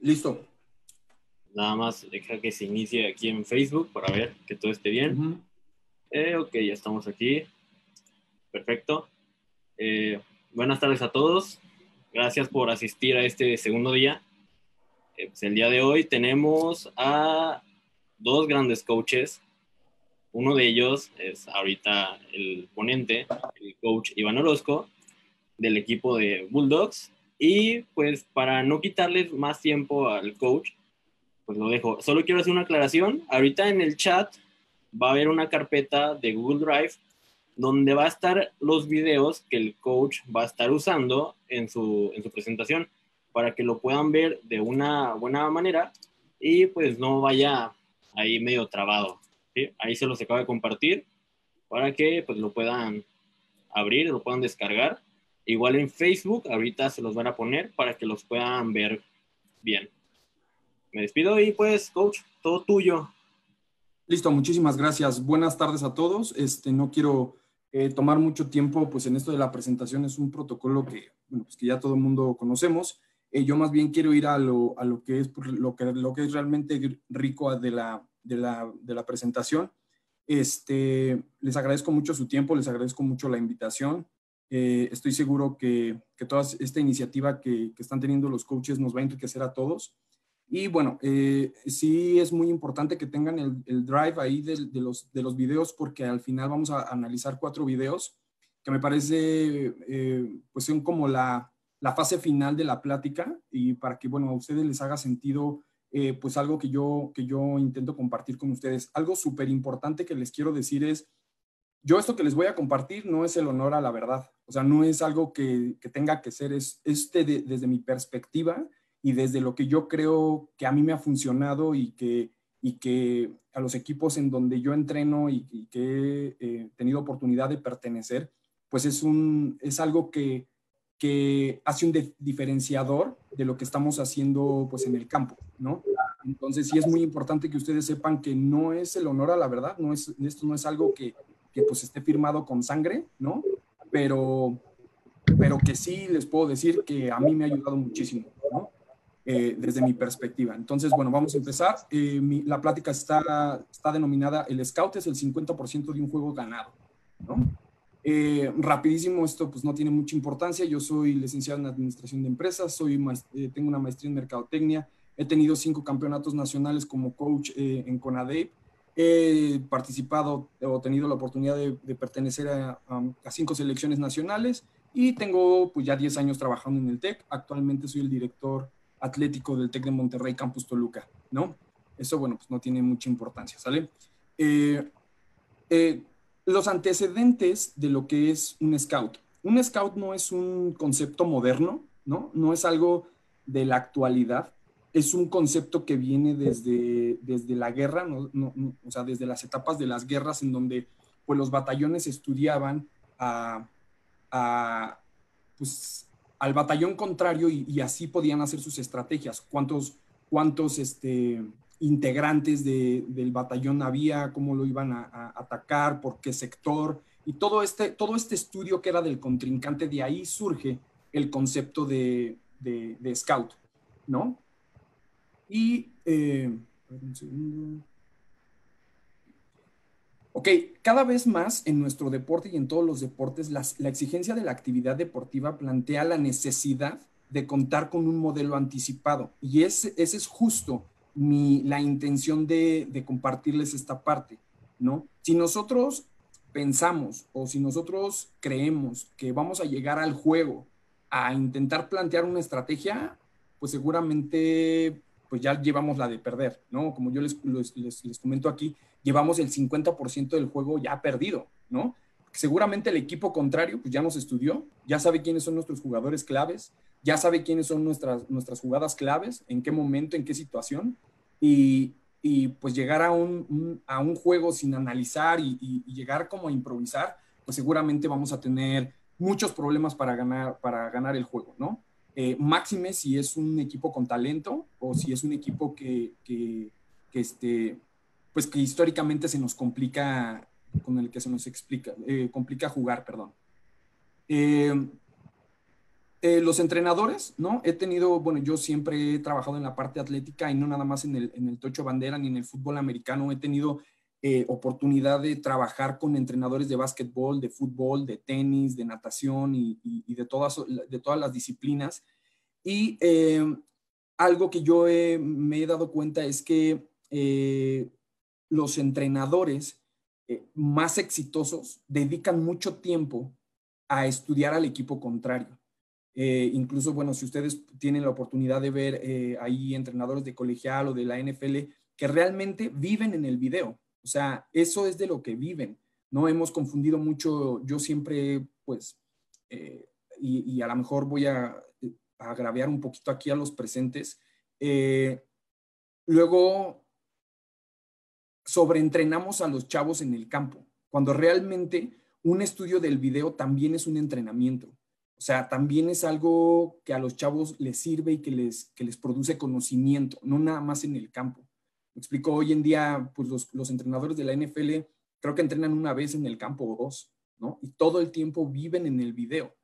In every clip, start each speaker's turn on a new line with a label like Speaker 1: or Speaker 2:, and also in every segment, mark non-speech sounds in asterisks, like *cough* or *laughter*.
Speaker 1: Listo.
Speaker 2: Nada más deja que se inicie aquí en Facebook para ver que todo esté bien. Eh, ok, ya estamos aquí. Perfecto. Eh, buenas tardes a todos. Gracias por asistir a este segundo día. Eh, pues el día de hoy tenemos a dos grandes coaches. Uno de ellos es ahorita el ponente, el coach Iván Orozco, del equipo de Bulldogs. Y pues para no quitarles más tiempo al coach, pues lo dejo. Solo quiero hacer una aclaración. Ahorita en el chat va a haber una carpeta de Google Drive donde va a estar los videos que el coach va a estar usando en su, en su presentación para que lo puedan ver de una buena manera y pues no vaya ahí medio trabado. Ahí se los acaba de compartir para que pues lo puedan abrir, lo puedan descargar. Igual en Facebook, ahorita se los van a poner para que los puedan ver bien. Me despido y pues, coach, todo tuyo.
Speaker 1: Listo, muchísimas gracias. Buenas tardes a todos. Este, no quiero eh, tomar mucho tiempo, pues en esto de la presentación es un protocolo que, bueno, pues que ya todo el mundo conocemos. Eh, yo más bien quiero ir a lo, a lo que es lo que, lo que es realmente rico de la, de la, de la presentación. Este, les agradezco mucho su tiempo, les agradezco mucho la invitación. Eh, estoy seguro que, que, toda esta iniciativa que, que, están teniendo los coaches nos va a enriquecer a todos. Y bueno, eh, sí es muy importante que tengan el, el drive ahí de, de, los, de los videos porque al final vamos a analizar cuatro videos que me parece eh, pues son como la, la, fase final de la plática y para que bueno a ustedes les haga sentido eh, pues algo que yo, que yo intento compartir con ustedes. Algo súper importante que les quiero decir es, yo esto que les voy a compartir no es el honor a la verdad, o sea, no es algo que, que tenga que ser, es este desde mi perspectiva y desde lo que yo creo que a mí me ha funcionado y que, y que a los equipos en donde yo entreno y, que he eh, tenido oportunidad de pertenecer, pues es, un, es algo que, que hace un diferenciador de lo que estamos haciendo pues en el campo, ¿no? Entonces sí es muy importante que ustedes sepan que no es el honor a la verdad, no es, esto no es algo que, que pues esté firmado con sangre, ¿no? Pero, pero que sí les puedo decir que a mí me ha ayudado muchísimo, ¿no? Eh, desde mi perspectiva. Entonces, bueno, vamos a empezar. Eh, mi, la plática está, está denominada El Scout es el 50% de un juego ganado. ¿no? Eh, rapidísimo, esto pues no tiene mucha importancia. Yo soy licenciado en Administración de Empresas, soy tengo una maestría en Mercadotecnia, he tenido cinco campeonatos nacionales como coach en CONADEP, he participado o tenido la oportunidad de, de pertenecer a, a, a, cinco selecciones nacionales y tengo pues ya 10 años trabajando en el TEC. Actualmente soy el director Atlético del TEC de Monterrey, Campus Toluca, ¿no? Eso, bueno, pues no tiene mucha importancia, ¿sale? Eh, eh, los antecedentes de lo que es un scout. Un scout no es un concepto moderno, ¿no? No es algo de la actualidad, es un concepto que viene desde, desde la guerra, no, o sea, desde las etapas de las guerras en donde pues, los batallones estudiaban a, a pues, al batallón contrario y, así podían hacer sus estrategias. ¿Cuántos, cuántos este, integrantes del batallón había? ¿Cómo lo iban a, atacar? ¿Por qué sector? Y todo este, todo este estudio que era del contrincante, de ahí surge el concepto de, de, scout, ¿no? Y, eh, un segundo. Ok, cada vez más en nuestro deporte y en todos los deportes, la exigencia de la actividad deportiva plantea la necesidad de contar con un modelo anticipado. Y ese, ese es justo mi, la intención de, de, compartirles esta parte, ¿no? Si nosotros pensamos o si nosotros creemos que vamos a llegar al juego a intentar plantear una estrategia, pues seguramente pues ya llevamos la de perder, ¿no? Como yo les, les, comento aquí, llevamos el 50% del juego ya perdido, ¿no? Seguramente el equipo contrario pues ya nos estudió, ya sabe quiénes son nuestros jugadores claves, ya sabe quiénes son nuestras, nuestras jugadas claves, en qué momento, en qué situación, y, y pues llegar a un, a un, juego sin analizar y, y, y, llegar como a improvisar, pues seguramente vamos a tener muchos problemas para ganar, para ganar el juego, ¿no? Eh, máxime si es un equipo con talento o si es un equipo que, que, que este, pues que históricamente se nos complica, con el que se nos explica, eh, complica jugar, perdón. Eh, eh, los entrenadores, ¿no? He tenido, bueno, yo siempre he trabajado en la parte atlética y no nada más en el, en el tocho bandera ni en el fútbol americano. He tenido eh, oportunidad de trabajar con entrenadores de básquetbol, de fútbol, de tenis, de natación y, de, todas, de todas las disciplinas. Y eh, algo que yo me he dado cuenta es que los entrenadores más exitosos dedican mucho tiempo a estudiar al equipo contrario. Eh, incluso, bueno, si ustedes tienen la oportunidad de ver eh, ahí entrenadores de colegial o de la NFL que realmente viven en el video. O sea, eso es de lo que viven. No hemos confundido mucho, yo siempre, pues, eh, y, a lo mejor voy a, agraviar un poquito aquí a los presentes. luego, sobreentrenamos a los chavos en el campo, cuando realmente un estudio del video también es un entrenamiento. O sea, también es algo que a los chavos les sirve y que les, les produce conocimiento, no nada más en el campo. Explico, hoy en día, pues los, entrenadores de la NFL creo que entrenan una vez en el campo o dos, ¿no? Y todo el tiempo viven en el video,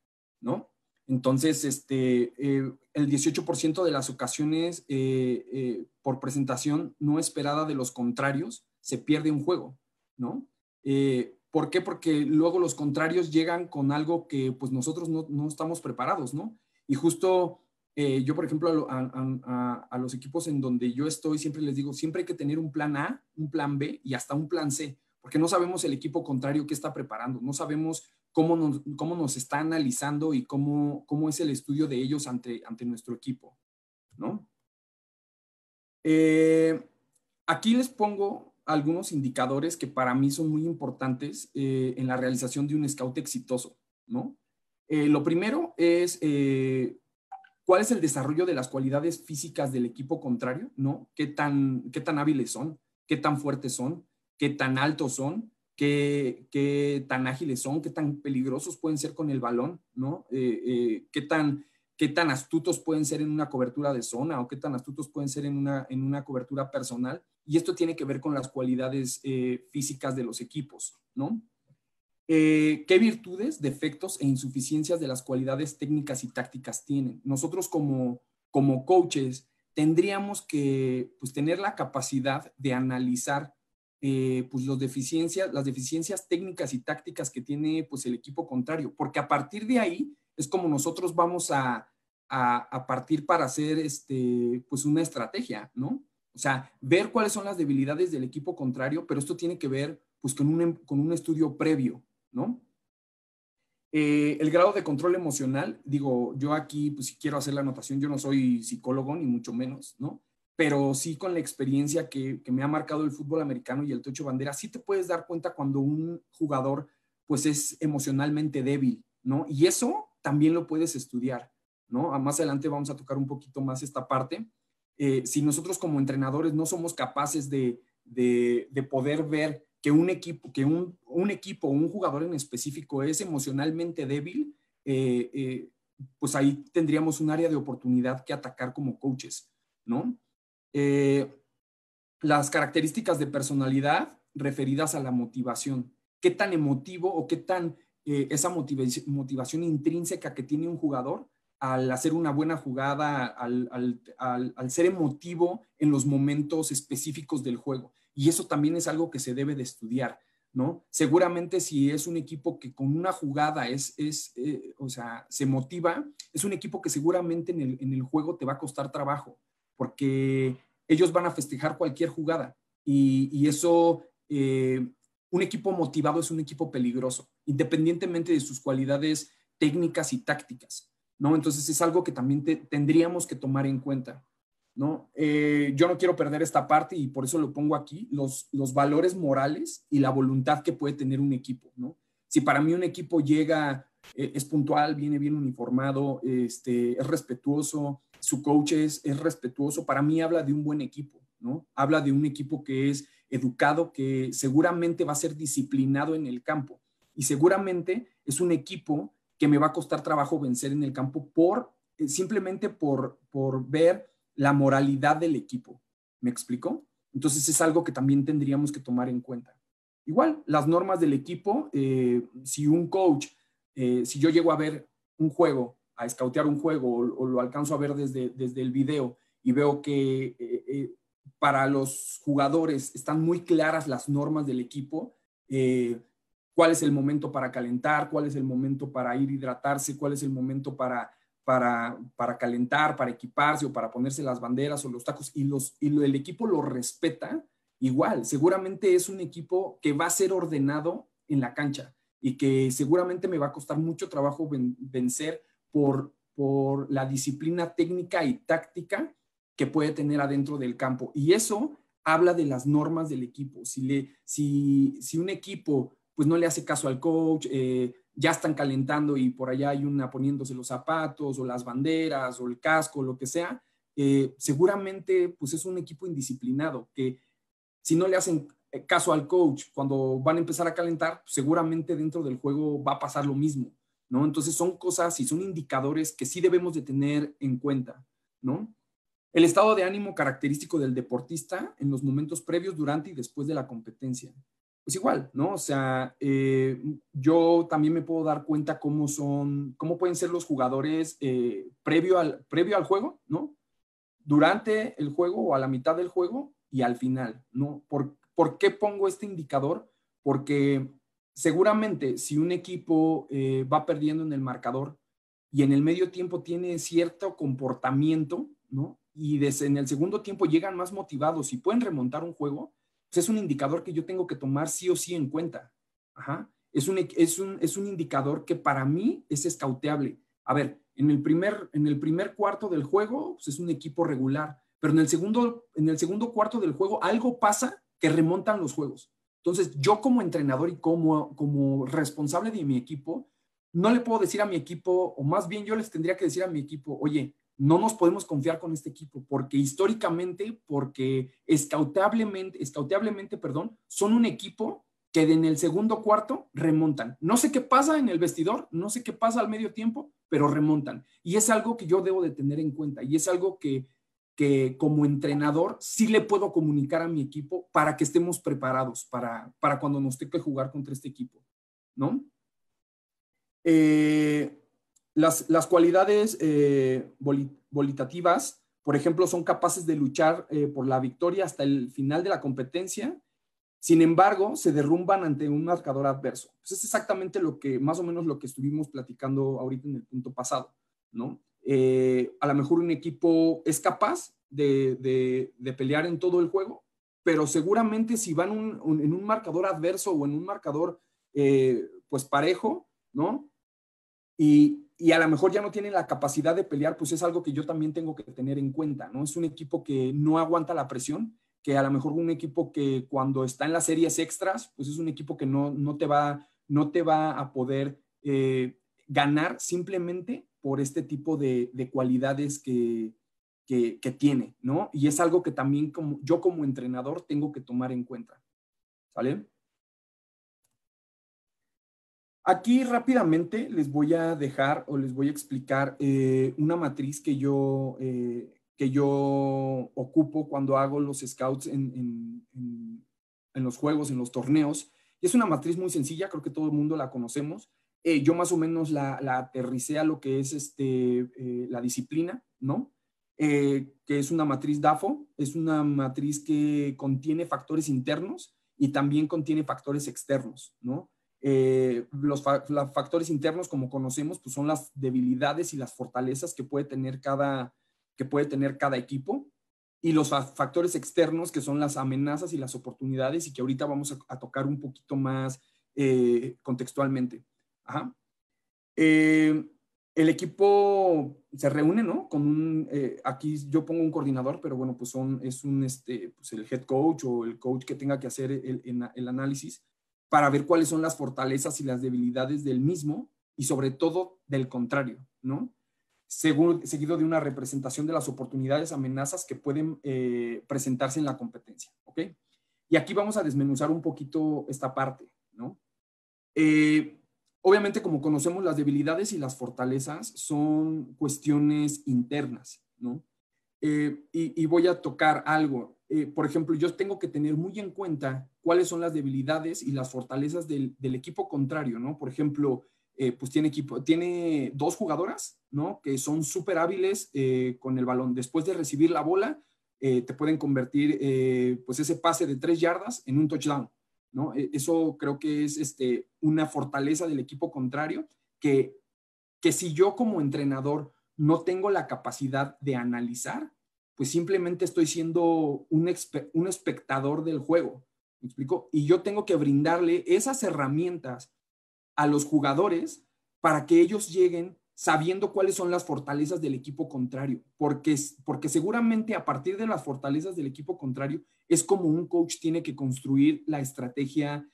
Speaker 1: ¿no? Entonces, este, eh, el 18% de las ocasiones eh, eh, por presentación no esperada de los contrarios se pierde un juego, ¿no? ¿Por qué? Porque luego los contrarios llegan con algo que pues nosotros no, estamos preparados, ¿no? Y justo eh, yo, por ejemplo, a, los equipos en donde yo estoy, siempre les digo, siempre hay que tener un plan A, un plan B y hasta un plan C, porque no sabemos el equipo contrario qué está preparando, no sabemos cómo nos, cómo nos está analizando y cómo, cómo es el estudio de ellos ante, ante nuestro equipo, ¿no? Eh, aquí les pongo algunos indicadores que para mí son muy importantes eh, en la realización de un scout exitoso, ¿no? Lo primero es cuál es el desarrollo de las cualidades físicas del equipo contrario, ¿no? ¿Qué tan, qué tan hábiles son? ¿Qué tan fuertes son? ¿Qué tan altos son? ¿Qué, qué tan ágiles son? ¿Qué tan peligrosos pueden ser con el balón? ¿No? ¿Qué tan qué tan astutos pueden ser en una cobertura de zona o qué tan astutos pueden ser en una, en una cobertura personal. Y esto tiene que ver con las cualidades eh, físicas de los equipos, ¿no? Eh, ¿Qué virtudes, defectos e insuficiencias de las cualidades técnicas y tácticas tienen? Nosotros como, como coaches tendríamos que pues, tener la capacidad de analizar eh, pues, los deficiencias, las deficiencias técnicas y tácticas que tiene pues, el equipo contrario, porque a partir de ahí es como nosotros vamos a, partir para hacer este, pues una estrategia, ¿no? O sea, ver cuáles son las debilidades del equipo contrario, pero esto tiene que ver pues con un, con un estudio previo, ¿no? Eh, el grado de control emocional, digo, yo aquí, pues si quiero hacer la anotación, yo no soy psicólogo ni mucho menos, ¿no? Pero sí con la experiencia que, me ha marcado el fútbol americano y el techo bandera, sí te puedes dar cuenta cuando un jugador pues es emocionalmente débil, ¿no? Y eso también lo puedes estudiar, ¿no? Más adelante vamos a tocar un poquito más esta parte. Eh, si nosotros como entrenadores no somos capaces de, poder ver que un equipo, que un, equipo o un jugador en específico es emocionalmente débil, eh, eh, pues ahí tendríamos un área de oportunidad que atacar como coaches, ¿no? las características de personalidad referidas a la motivación. ¿Qué tan emotivo o qué tan eh, esa motivación, intrínseca que tiene un jugador al hacer una buena jugada, al, ser emotivo en los momentos específicos del juego. Y eso también es algo que se debe de estudiar, ¿no? Seguramente si es un equipo que con una jugada es, es eh, o sea, se motiva, es un equipo que seguramente en el, juego te va a costar trabajo, porque ellos van a festejar cualquier jugada. Y, eso eh, un equipo motivado es un equipo peligroso, independientemente de sus cualidades técnicas y tácticas, ¿no? Entonces es algo que también tendríamos que tomar en cuenta, ¿no? Eh, yo no quiero perder esta parte y por eso lo pongo aquí, los, los valores morales y la voluntad que puede tener un equipo, ¿no? Si para mí un equipo llega, eh, es puntual, viene bien uniformado, este, es respetuoso, su coach es, es respetuoso, para mí habla de un buen equipo, ¿no? Habla de un equipo que es educado, que seguramente va a ser disciplinado en el campo y seguramente es un equipo que me va a costar trabajo vencer en el campo por eh, simplemente por, por ver la moralidad del equipo. ¿Me explico? Entonces es algo que también tendríamos que tomar en cuenta. Igual, las normas del equipo, eh, si un coach, eh, si yo llego a ver un juego a escautear un juego o, lo alcanzo a ver desde, desde el video y veo que eh, para los jugadores están muy claras las normas del equipo, cuál es el momento para calentar, cuál es el momento para ir hidratarse, cuál es el momento para, para, para calentar, para equiparse o para ponerse las banderas o los tacos y, los, y el equipo lo respeta, igual, seguramente es un equipo que va a ser ordenado en la cancha y que seguramente me va a costar mucho trabajo vencer por, por la disciplina técnica y táctica que puede tener adentro del campo. Y eso habla de las normas del equipo. Si, le, si, si un equipo pues no le hace caso al coach, eh, ya están calentando y por allá hay una poniéndose los zapatos o las banderas o el casco, lo que sea, eh, seguramente pues es un equipo indisciplinado que si no le hacen caso al coach cuando van a empezar a calentar, seguramente dentro del juego va a pasar lo mismo. ¿no? Entonces son cosas y son indicadores que sí debemos de tener en cuenta, ¿no? El estado de ánimo característico del deportista en los momentos previos, durante y después de la competencia. Pues igual, ¿no? O sea, eh, yo también me puedo dar cuenta cómo son, cómo pueden ser los jugadores eh, previo, al, previo al juego, ¿no? Durante el juego o a la mitad del juego y al final, ¿no? ¿Por, ¿por qué pongo este indicador? Porque seguramente si un equipo eh, va perdiendo en el marcador y en el medio tiempo tiene cierto comportamiento, ¿no? Y desde en el segundo tiempo llegan más motivados y pueden remontar un juego, es un indicador que yo tengo que tomar sí o sí en cuenta. Es un, es un, es un indicador que para mí es escauteable. A ver, en el primer, en el primer cuarto del juego pues es un equipo regular, pero en el, segundo, en el segundo cuarto del juego algo pasa que remontan los juegos. Entonces, yo como entrenador y como, como responsable de mi equipo, no le puedo decir a mi equipo, o más bien yo les tendría que decir a mi equipo, oye, no nos podemos confiar con este equipo, porque históricamente, porque escautablemente, escautablemente, perdón, son un equipo que en el segundo cuarto remontan. No sé qué pasa en el vestidor, no sé qué pasa al medio tiempo, pero remontan. Y es algo que yo debo de tener en cuenta y es algo que que como entrenador sí le puedo comunicar a mi equipo para que estemos preparados para, para cuando nos tenga que jugar contra este equipo, ¿no? Eh, las, las, cualidades eh, volitativas, por ejemplo, son capaces de luchar eh, por la victoria hasta el final de la competencia, sin embargo, se derrumban ante un marcador adverso. Pues es exactamente lo que, más o menos lo que estuvimos platicando ahorita en el punto pasado, ¿no? Eh, a lo mejor un equipo es capaz de, pelear en todo el juego, pero seguramente si van en un marcador adverso o en un marcador eh, pues parejo, ¿no? Y, a lo mejor ya no tienen la capacidad de pelear, pues es algo que yo también tengo que tener en cuenta, ¿no? Es un equipo que no aguanta la presión, que a lo mejor un equipo que cuando está en las series extras, pues es un equipo que no, no, te, va, no te va a poder eh, ganar simplemente por este tipo de, cualidades que, tiene, ¿no? Y es algo que también como, yo como entrenador tengo que tomar en cuenta, ¿sale? Aquí rápidamente les voy a dejar o les voy a explicar eh, una matriz que yo, eh, que yo ocupo cuando hago los scouts en, en, los juegos, en los torneos. Y es una matriz muy sencilla, creo que todo el mundo la conocemos. Eh, yo más o menos la, la, aterricé a lo que es este, eh, la disciplina, ¿no? Que es una matriz DAFO, es una matriz que contiene factores internos y también contiene factores externos, ¿no? Los, factores internos, como conocemos, pues son las debilidades y las fortalezas que puede tener cada, que puede tener cada equipo y los factores externos, que son las amenazas y las oportunidades y que ahorita vamos a, a tocar un poquito más contextualmente. Eh, el equipo se reúne, ¿no? Con un, eh, aquí yo pongo un coordinador, pero bueno, pues son, es un, este, pues el head coach o el coach que tenga que hacer el, el, análisis para ver cuáles son las fortalezas y las debilidades del mismo y sobre todo del contrario, ¿no? seguido de una representación de las oportunidades, amenazas que pueden eh, presentarse en la competencia, ¿ok? Y aquí vamos a desmenuzar un poquito esta parte, ¿no? Eh, Obviamente, como conocemos, las debilidades y las fortalezas son cuestiones internas, ¿no? Eh, y, voy a tocar algo. Eh, por ejemplo, yo tengo que tener muy en cuenta cuáles son las debilidades y las fortalezas del, equipo contrario, ¿no? Por ejemplo, eh, pues tiene equipo, tiene dos jugadoras, ¿no? Que son súper hábiles eh, con el balón. Después de recibir la bola, te pueden convertir, pues ese pase de tres yardas en un touchdown, ¿no? E, eso creo que es este, una fortaleza del equipo contrario que, que si yo como entrenador no tengo la capacidad de analizar, pues simplemente estoy siendo un, espectador del juego. ¿Me explico? Y yo tengo que brindarle esas herramientas a los jugadores para que ellos lleguen sabiendo cuáles son las fortalezas del equipo contrario, porque, porque seguramente a partir de las fortalezas del equipo contrario es como un coach tiene que construir la estrategia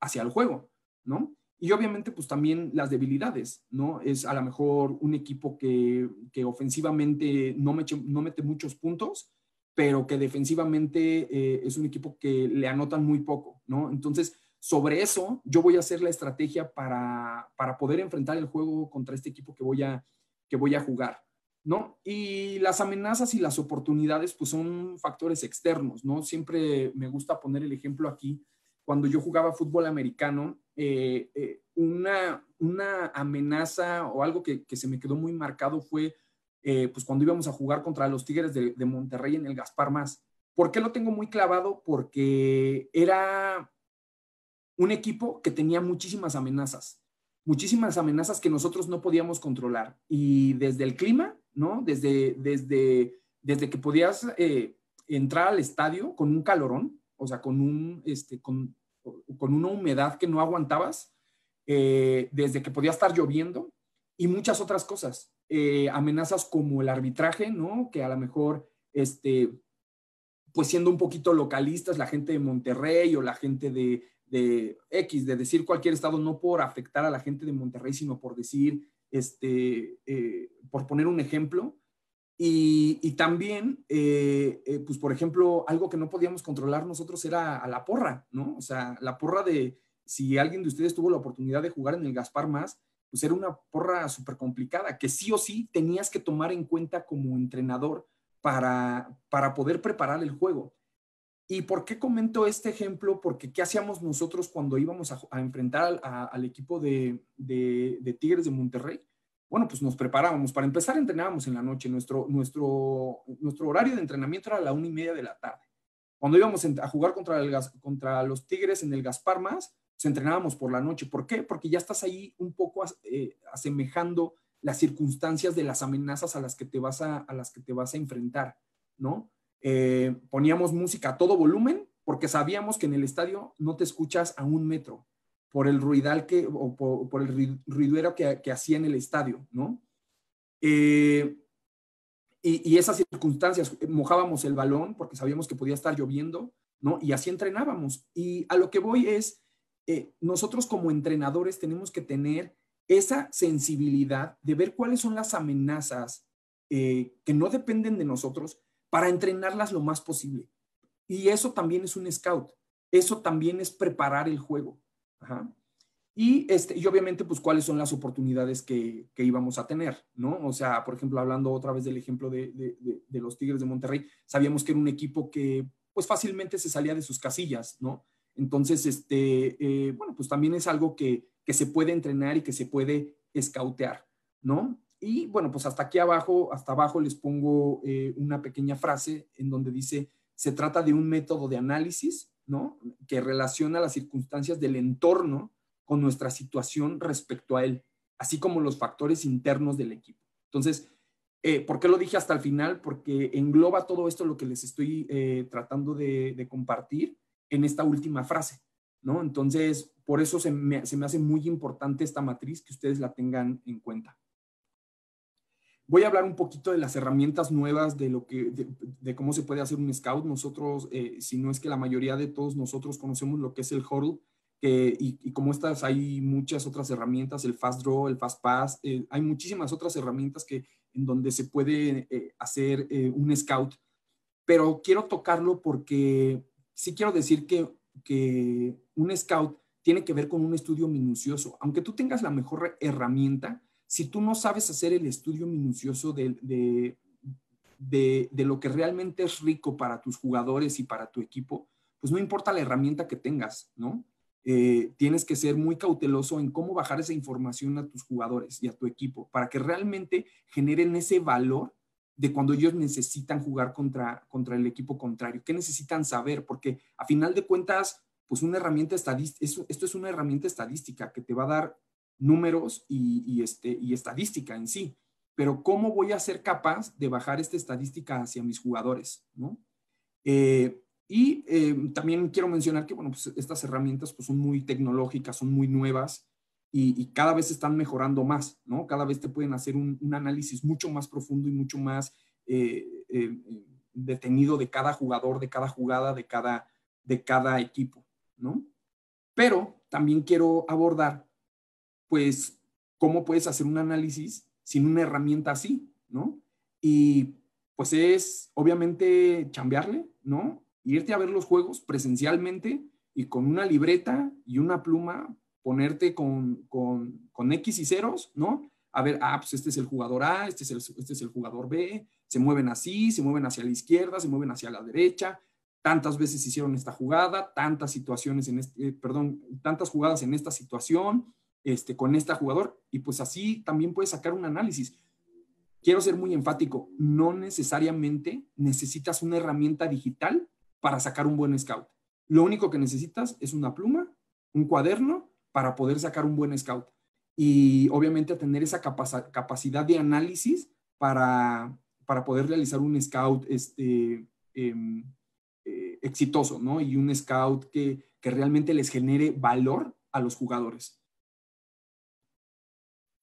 Speaker 1: hacia el juego, ¿no? Y obviamente, pues también las debilidades, ¿no? Es a lo mejor un equipo que, que ofensivamente no, no mete muchos puntos, pero que defensivamente eh, es un equipo que le anotan muy poco, ¿no? Entonces, sobre eso, yo voy a hacer la estrategia para, para poder enfrentar el juego contra este equipo que voy a, que voy a jugar, ¿no? Y las amenazas y las oportunidades, pues son factores externos, ¿no? Siempre me gusta poner el ejemplo aquí cuando yo jugaba fútbol americano, eh, eh, una, una amenaza o algo que, se me quedó muy marcado fue eh, pues cuando íbamos a jugar contra los Tigres de, de, Monterrey en el Gaspar Más. ¿Por qué lo tengo muy clavado? Porque era un equipo que tenía muchísimas amenazas, muchísimas amenazas que nosotros no podíamos controlar. Y desde el clima, ¿no? Desde, desde, desde que podías entrar al estadio con un calorón, o sea, con, un, este, con, con una humedad que no aguantabas, eh, desde que podía estar lloviendo y muchas otras cosas. Eh, amenazas como el arbitraje, ¿no? Que a lo mejor, este, pues siendo un poquito localistas, la gente de Monterrey o la gente de, de X, de decir cualquier estado, no por afectar a la gente de Monterrey, sino por decir, este, eh, por poner un ejemplo, y, también, eh, eh, pues por ejemplo, algo que no podíamos controlar nosotros era a la porra, ¿no? O sea, la porra de, si alguien de ustedes tuvo la oportunidad de jugar en el Gaspar más, pues era una porra súper complicada, que sí o sí tenías que tomar en cuenta como entrenador para, para poder preparar el juego. ¿Y por qué comento este ejemplo? Porque ¿qué hacíamos nosotros cuando íbamos a, enfrentar al, equipo de, de Tigres de Monterrey? Bueno, pues nos preparábamos. Para empezar, entrenábamos en la noche. Nuestro, nuestro, nuestro horario de entrenamiento era a la una y media de la tarde. Cuando íbamos a jugar contra, contra los Tigres en el Gaspar Más, pues entrenábamos por la noche. ¿Por qué? Porque ya estás ahí un poco eh, asemejando las circunstancias de las amenazas a las que te vas a, a las que te vas a enfrentar, ¿no? Eh, poníamos música a todo volumen porque sabíamos que en el estadio no te escuchas a un metro por el ruidal que, o por, el ruiduero que, que, hacía en el estadio, ¿no? Eh, y, y, esas circunstancias, mojábamos el balón porque sabíamos que podía estar lloviendo, ¿no? Y así entrenábamos. Y a lo que voy es, eh, nosotros como entrenadores tenemos que tener esa sensibilidad de ver cuáles son las amenazas eh, que no dependen de nosotros para entrenarlas lo más posible. Y eso también es un scout. Eso también es preparar el juego. Y, este, y obviamente, pues, cuáles son las oportunidades que, que, íbamos a tener, ¿no? O sea, por ejemplo, hablando otra vez del ejemplo de, de, los Tigres de Monterrey, sabíamos que era un equipo que, pues, fácilmente se salía de sus casillas, ¿no? Entonces, este, eh, bueno, pues también es algo que, que se puede entrenar y que se puede escautear, ¿no? Y bueno, pues hasta aquí abajo, hasta abajo les pongo eh, una pequeña frase en donde dice, se trata de un método de análisis ¿no? Que relaciona las circunstancias del entorno con nuestra situación respecto a él, así como los factores internos del equipo. Entonces, eh, ¿por qué lo dije hasta el final? Porque engloba todo esto lo que les estoy eh, tratando de, compartir en esta última frase, ¿no? Entonces, por eso se me hace muy importante esta matriz que ustedes la tengan en cuenta. Voy a hablar un poquito de las herramientas nuevas de lo que, de, cómo se puede hacer un scout. Nosotros, eh, si no es que la mayoría de todos nosotros conocemos lo que es el huddle, y, como estas hay muchas otras herramientas, el fast draw, el fast pass, eh, hay muchísimas otras herramientas que en donde se puede eh, hacer un scout. Pero quiero tocarlo porque sí quiero decir que, que un scout tiene que ver con un estudio minucioso. Aunque tú tengas la mejor herramienta, si tú no sabes hacer el estudio minucioso de, de, lo que realmente es rico para tus jugadores y para tu equipo, pues no importa la herramienta que tengas, ¿no? eh, tienes que ser muy cauteloso en cómo bajar esa información a tus jugadores y a tu equipo para que realmente generen ese valor de cuando ellos necesitan jugar contra, contra el equipo contrario. ¿Qué necesitan saber? Porque a final de cuentas, pues una herramienta estadística, esto es una herramienta estadística que te va a dar números y, este, y estadística en sí. Pero ¿cómo voy a ser capaz de bajar esta estadística hacia mis jugadores? ¿no? Eh, y eh, también quiero mencionar que, bueno, pues estas herramientas pues, son muy tecnológicas, son muy nuevas y, cada vez están mejorando más, ¿no? Cada vez te pueden hacer un, análisis mucho más profundo y mucho más eh, eh, detenido de cada jugador, de cada jugada, de cada, de cada equipo, ¿no? Pero también quiero abordar, pues, cómo puedes hacer un análisis sin una herramienta así, ¿no? Y pues es obviamente chambearle, ¿no? irte a ver los juegos presencialmente y con una libreta y una pluma ponerte con, con, X y ceros, ¿no? A ver, ah, pues este es el jugador A, este es el, este es el jugador B, se mueven así, se mueven hacia la izquierda, se mueven hacia la derecha, tantas veces hicieron esta jugada, tantas situaciones en este, eh, perdón, tantas jugadas en esta situación, este, con este jugador, y pues así también puedes sacar un análisis. Quiero ser muy enfático, no necesariamente necesitas una herramienta digital para sacar un buen scout. Lo único que necesitas es una pluma, un cuaderno para poder sacar un buen scout. Y obviamente tener esa capacidad de análisis para, para poder realizar un scout este, em, eh, exitoso, ¿no? Y un scout que, que realmente les genere valor a los jugadores.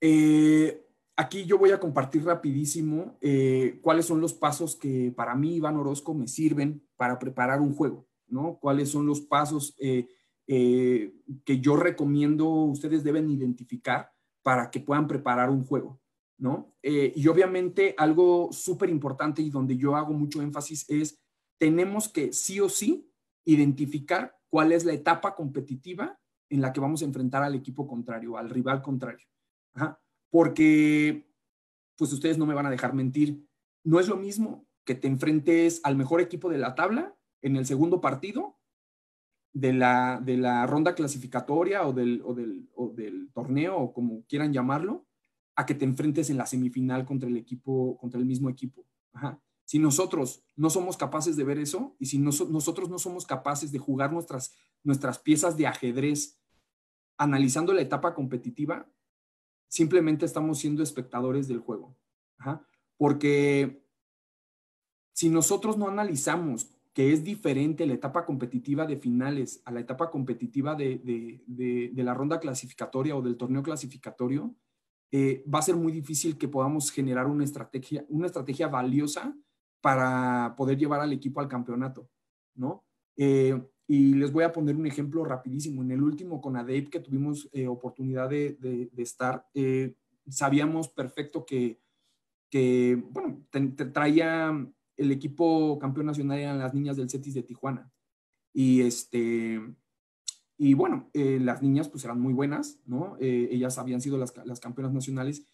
Speaker 1: Eh, aquí yo voy a compartir rapidísimo eh, cuáles son los pasos que para mí, Iván Orozco, me sirven para preparar un juego, ¿no? ¿Cuáles son los pasos eh, que yo recomiendo ustedes deben identificar para que puedan preparar un juego, ¿no? y obviamente algo súper importante y donde yo hago mucho énfasis es, tenemos que sí o sí identificar cuál es la etapa competitiva en la que vamos a enfrentar al equipo contrario, al rival contrario. Porque, pues ustedes no me van a dejar mentir, no es lo mismo que te enfrentes al mejor equipo de la tabla en el segundo partido de la, de la ronda clasificatoria o del, o del, o del torneo, o como quieran llamarlo, a que te enfrentes en la semifinal contra el equipo, contra el mismo equipo. Si nosotros no somos capaces de ver eso y si nosotros no somos capaces de jugar nuestras, nuestras piezas de ajedrez analizando la etapa competitiva, simplemente estamos siendo espectadores del juego. Porque si nosotros no analizamos que es diferente la etapa competitiva de finales a la etapa competitiva de, la ronda clasificatoria o del torneo clasificatorio, eh, va a ser muy difícil que podamos generar una estrategia, una estrategia valiosa para poder llevar al equipo al campeonato, ¿no? Eh, y les voy a poner un ejemplo rapidísimo. En el último con ADEP que tuvimos eh, oportunidad de, de, estar, eh, sabíamos perfecto que, que bueno, traía el equipo campeón nacional eran las niñas del CETIS de Tijuana. Y este, y bueno, eh, las niñas pues eran muy buenas, ¿no? ellas habían sido las, las, campeonas nacionales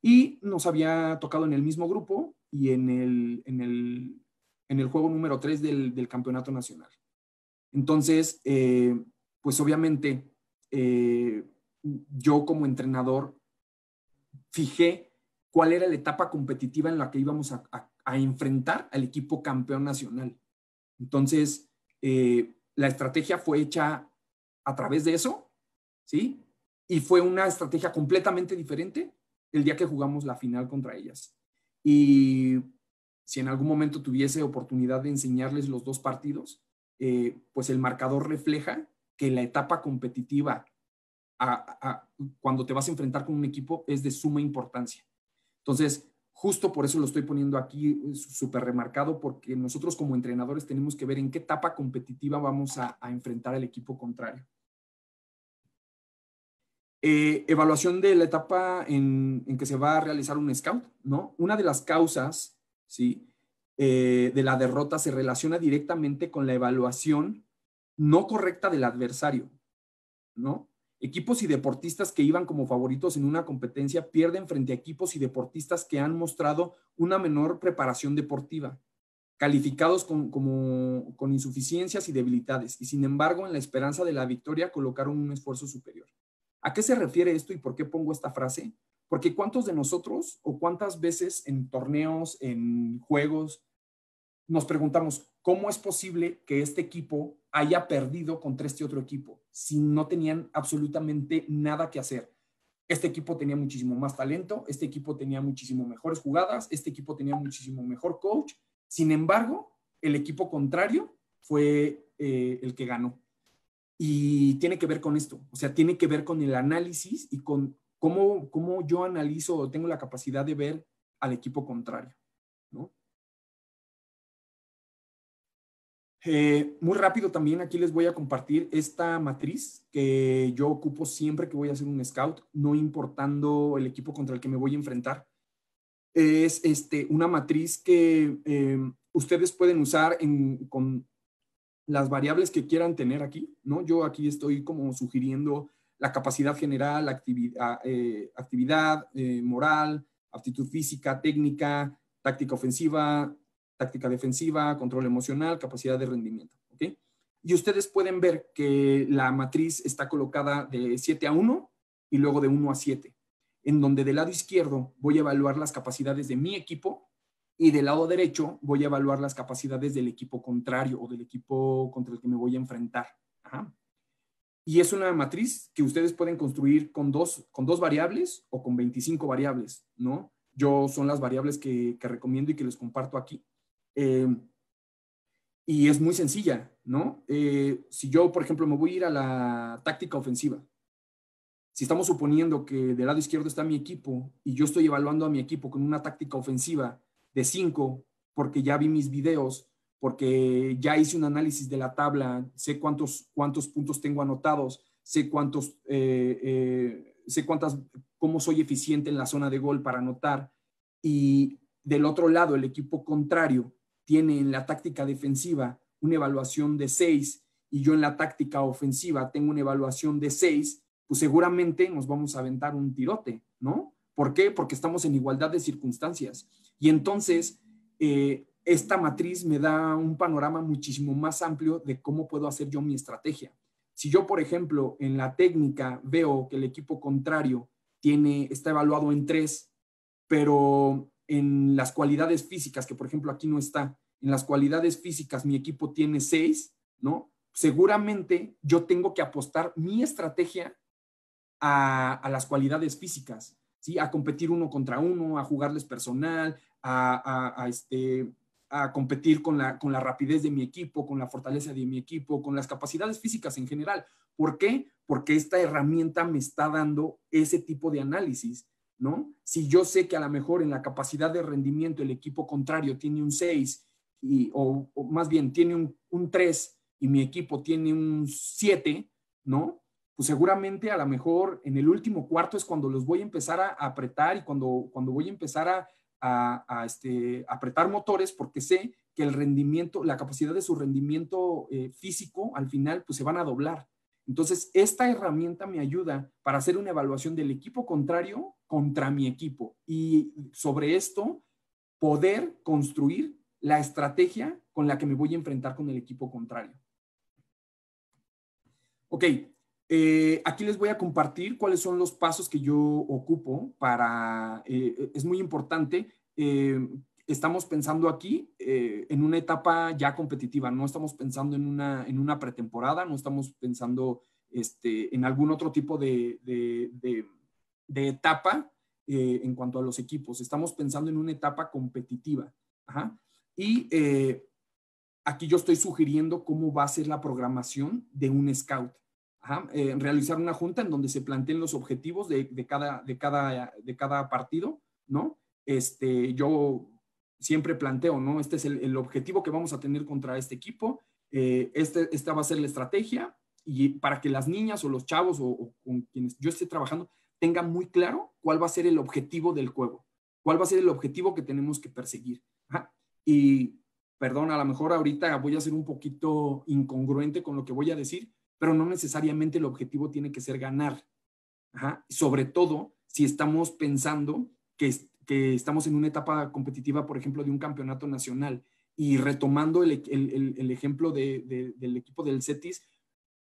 Speaker 1: y nos había tocado en el mismo grupo y en el, en el, en el juego número 3 del, del campeonato nacional. Entonces, eh, pues obviamente, eh, yo como entrenador fijé cuál era la etapa competitiva en la que íbamos a, enfrentar al equipo campeón nacional. Entonces, eh, la estrategia fue hecha a través de eso, ¿sí? Y fue una estrategia completamente diferente el día que jugamos la final contra ellas. Y si en algún momento tuviese oportunidad de enseñarles los dos partidos, eh, pues el marcador refleja que la etapa competitiva cuando te vas a enfrentar con un equipo es de suma importancia. Entonces, justo por eso lo estoy poniendo aquí eh, súper remarcado, porque nosotros como entrenadores tenemos que ver en qué etapa competitiva vamos a, enfrentar al equipo contrario. Eh, evaluación de la etapa en, en, que se va a realizar un scout, ¿no? Una de las causas, ¿sí? Eh, de la derrota se relaciona directamente con la evaluación no correcta del adversario, ¿no? Equipos y deportistas que iban como favoritos en una competencia pierden frente a equipos y deportistas que han mostrado una menor preparación deportiva. calificados con, como, con insuficiencias y debilidades, y sin embargo, en la esperanza de la victoria colocaron un esfuerzo superior. ¿A qué se refiere esto y por qué pongo esta frase? Porque cuántos de nosotros o cuántas veces en torneos, en juegos, nos preguntamos, ¿cómo es posible que este equipo haya perdido contra este otro equipo si no tenían absolutamente nada que hacer? Este equipo tenía muchísimo más talento, este equipo tenía muchísimo mejores jugadas, este equipo tenía muchísimo mejor coach. Sin embargo, el equipo contrario fue eh, el que ganó. Y tiene que ver con esto, o sea, tiene que ver con el análisis y con cómo, cómo yo analizo o tengo la capacidad de ver al equipo contrario. ¿no? Eh, muy rápido también aquí les voy a compartir esta matriz que yo ocupo siempre que voy a hacer un scout, no importando el equipo contra el que me voy a enfrentar. Es este, una matriz que em, ustedes pueden usar con las variables que quieran tener aquí, ¿no? Yo aquí estoy como sugiriendo la capacidad general, actividad, eh, actividad eh, moral, aptitud física, técnica, táctica ofensiva, táctica defensiva, control emocional, capacidad de rendimiento. ¿ok? Y ustedes pueden ver que la matriz está colocada de 7 a 1 y luego de 1 a 7, en donde del lado izquierdo voy a evaluar las capacidades de mi equipo y del lado derecho voy a evaluar las capacidades del equipo contrario o del equipo contra el que me voy a enfrentar. Y es una matriz que ustedes pueden construir con dos, con dos variables o con 25 variables, ¿no? Yo son las variables que recomiendo y que les comparto aquí. Eh, y es muy sencilla, ¿no? Eh, si yo, por ejemplo, me voy a ir a la táctica ofensiva, si estamos suponiendo que del lado izquierdo está mi equipo y yo estoy evaluando a mi equipo con una táctica ofensiva de 5, porque ya vi mis videos, porque ya hice un análisis de la tabla, sé cuántos, cuántos puntos tengo anotados, sé cuántos, eh, sé cuántas, cómo soy eficiente en la zona de gol para anotar. Y del otro lado, el equipo contrario tiene en la táctica defensiva una evaluación de 6 y yo en la táctica ofensiva tengo una evaluación de 6, pues seguramente nos vamos a aventar un tirote, ¿no? ¿Por qué? Porque estamos en igualdad de circunstancias. Y entonces, eh, esta matriz me da un panorama muchísimo más amplio de cómo puedo hacer yo mi estrategia. Si yo, por ejemplo, en la técnica veo que el equipo contrario tiene, está evaluado en 3, pero en las cualidades físicas, que por ejemplo aquí no está, en las cualidades físicas mi equipo tiene seis, ¿no? Seguramente yo tengo que apostar mi estrategia a, las cualidades físicas, ¿sí? A competir uno contra uno, a jugarles personal, a, este, a competir con la, con la rapidez de mi equipo, con la fortaleza de mi equipo, con las capacidades físicas en general. ¿Por qué? Porque esta herramienta me está dando ese tipo de análisis ¿no? Si yo sé que a lo mejor en la capacidad de rendimiento el equipo contrario tiene un 6 y, o, más bien tiene un, un, 3 y mi equipo tiene un 7, ¿no? Pues seguramente a lo mejor en el último cuarto es cuando los voy a empezar a, apretar y cuando, cuando voy a empezar a, este, apretar motores porque sé que el rendimiento, la capacidad de su rendimiento eh, físico al final pues se van a doblar. Entonces, esta herramienta me ayuda para hacer una evaluación del equipo contrario contra mi equipo y sobre esto poder construir la estrategia con la que me voy a enfrentar con el equipo contrario. Ok, eh, aquí les voy a compartir cuáles son los pasos que yo ocupo para, eh, es muy importante, eh, estamos pensando aquí en una etapa ya competitiva, no estamos pensando en una, en una pretemporada, no estamos pensando este, en algún otro tipo de, de etapa eh, en cuanto a los equipos. Estamos pensando en una etapa competitiva. Y eh, aquí yo estoy sugiriendo cómo va a ser la programación de un scout. Eh, realizar una junta en donde se planteen los objetivos de, cada, de, cada, de cada partido, ¿no? Este, yo siempre planteo, ¿no? Este es el, objetivo que vamos a tener contra este equipo. este, esta va a ser la estrategia y para que las niñas o los chavos o con quienes yo esté trabajando tenga muy claro cuál va a ser el objetivo del juego, cuál va a ser el objetivo que tenemos que perseguir. Y perdón, a lo mejor ahorita voy a ser un poquito incongruente con lo que voy a decir, pero no necesariamente el objetivo tiene que ser ganar. Sobre todo si estamos pensando que, que estamos en una etapa competitiva, por ejemplo, de un campeonato nacional y retomando el, ejemplo del equipo del CETIS,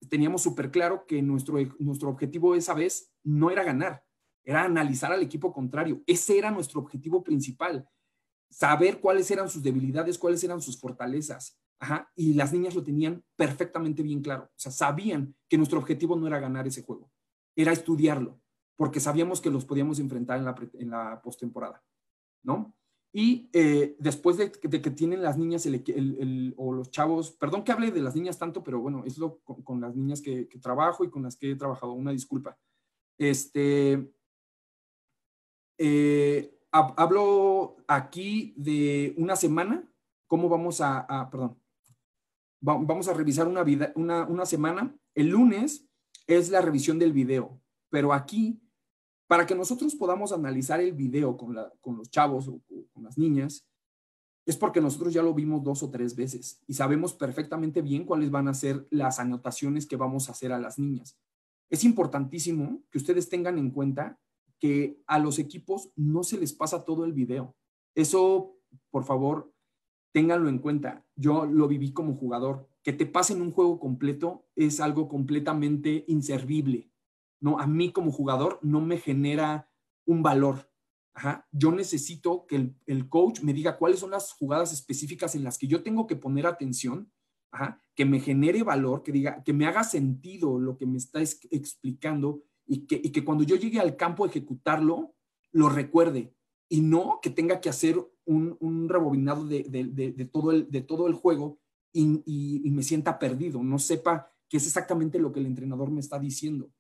Speaker 1: teníamos súper claro que nuestro, nuestro objetivo esa vez no era ganar, era analizar al equipo contrario. Ese era nuestro objetivo principal, saber cuáles eran sus debilidades, cuáles eran sus fortalezas. y las niñas lo tenían perfectamente bien claro. O sea, sabían que nuestro objetivo no era ganar ese juego, era estudiarlo, porque sabíamos que los podíamos enfrentar en la, en la postemporada, ¿no? Y eh, después de, que tienen las niñas o los chavos, perdón que hable de las niñas tanto, pero bueno, es lo con, las niñas que, trabajo y con las que he trabajado, una disculpa. Este, eh, hablo aquí de una semana, cómo vamos a, perdón, vamos a revisar una, vida, una, una semana. El lunes es la revisión del video, pero aquí para que nosotros podamos analizar el video con, los chavos o, con las niñas, es porque nosotros ya lo vimos dos o tres veces y sabemos perfectamente bien cuáles van a ser las anotaciones que vamos a hacer a las niñas. Es importantísimo que ustedes tengan en cuenta que a los equipos no se les pasa todo el video. Eso, por favor, ténganlo en cuenta. Yo lo viví como jugador. Que te pasen un juego completo es algo completamente inservible. ¿No? A mí como jugador no me genera un valor. Yo necesito que el, coach me diga cuáles son las jugadas específicas en las que yo tengo que poner atención, que me genere valor, que diga, que me haga sentido lo que me está explicando y que, que cuando yo llegue al campo a ejecutarlo, lo recuerde y no que tenga que hacer un, rebobinado de, todo el, de todo el juego y, y me sienta perdido, no sepa qué es exactamente lo que el entrenador me está diciendo.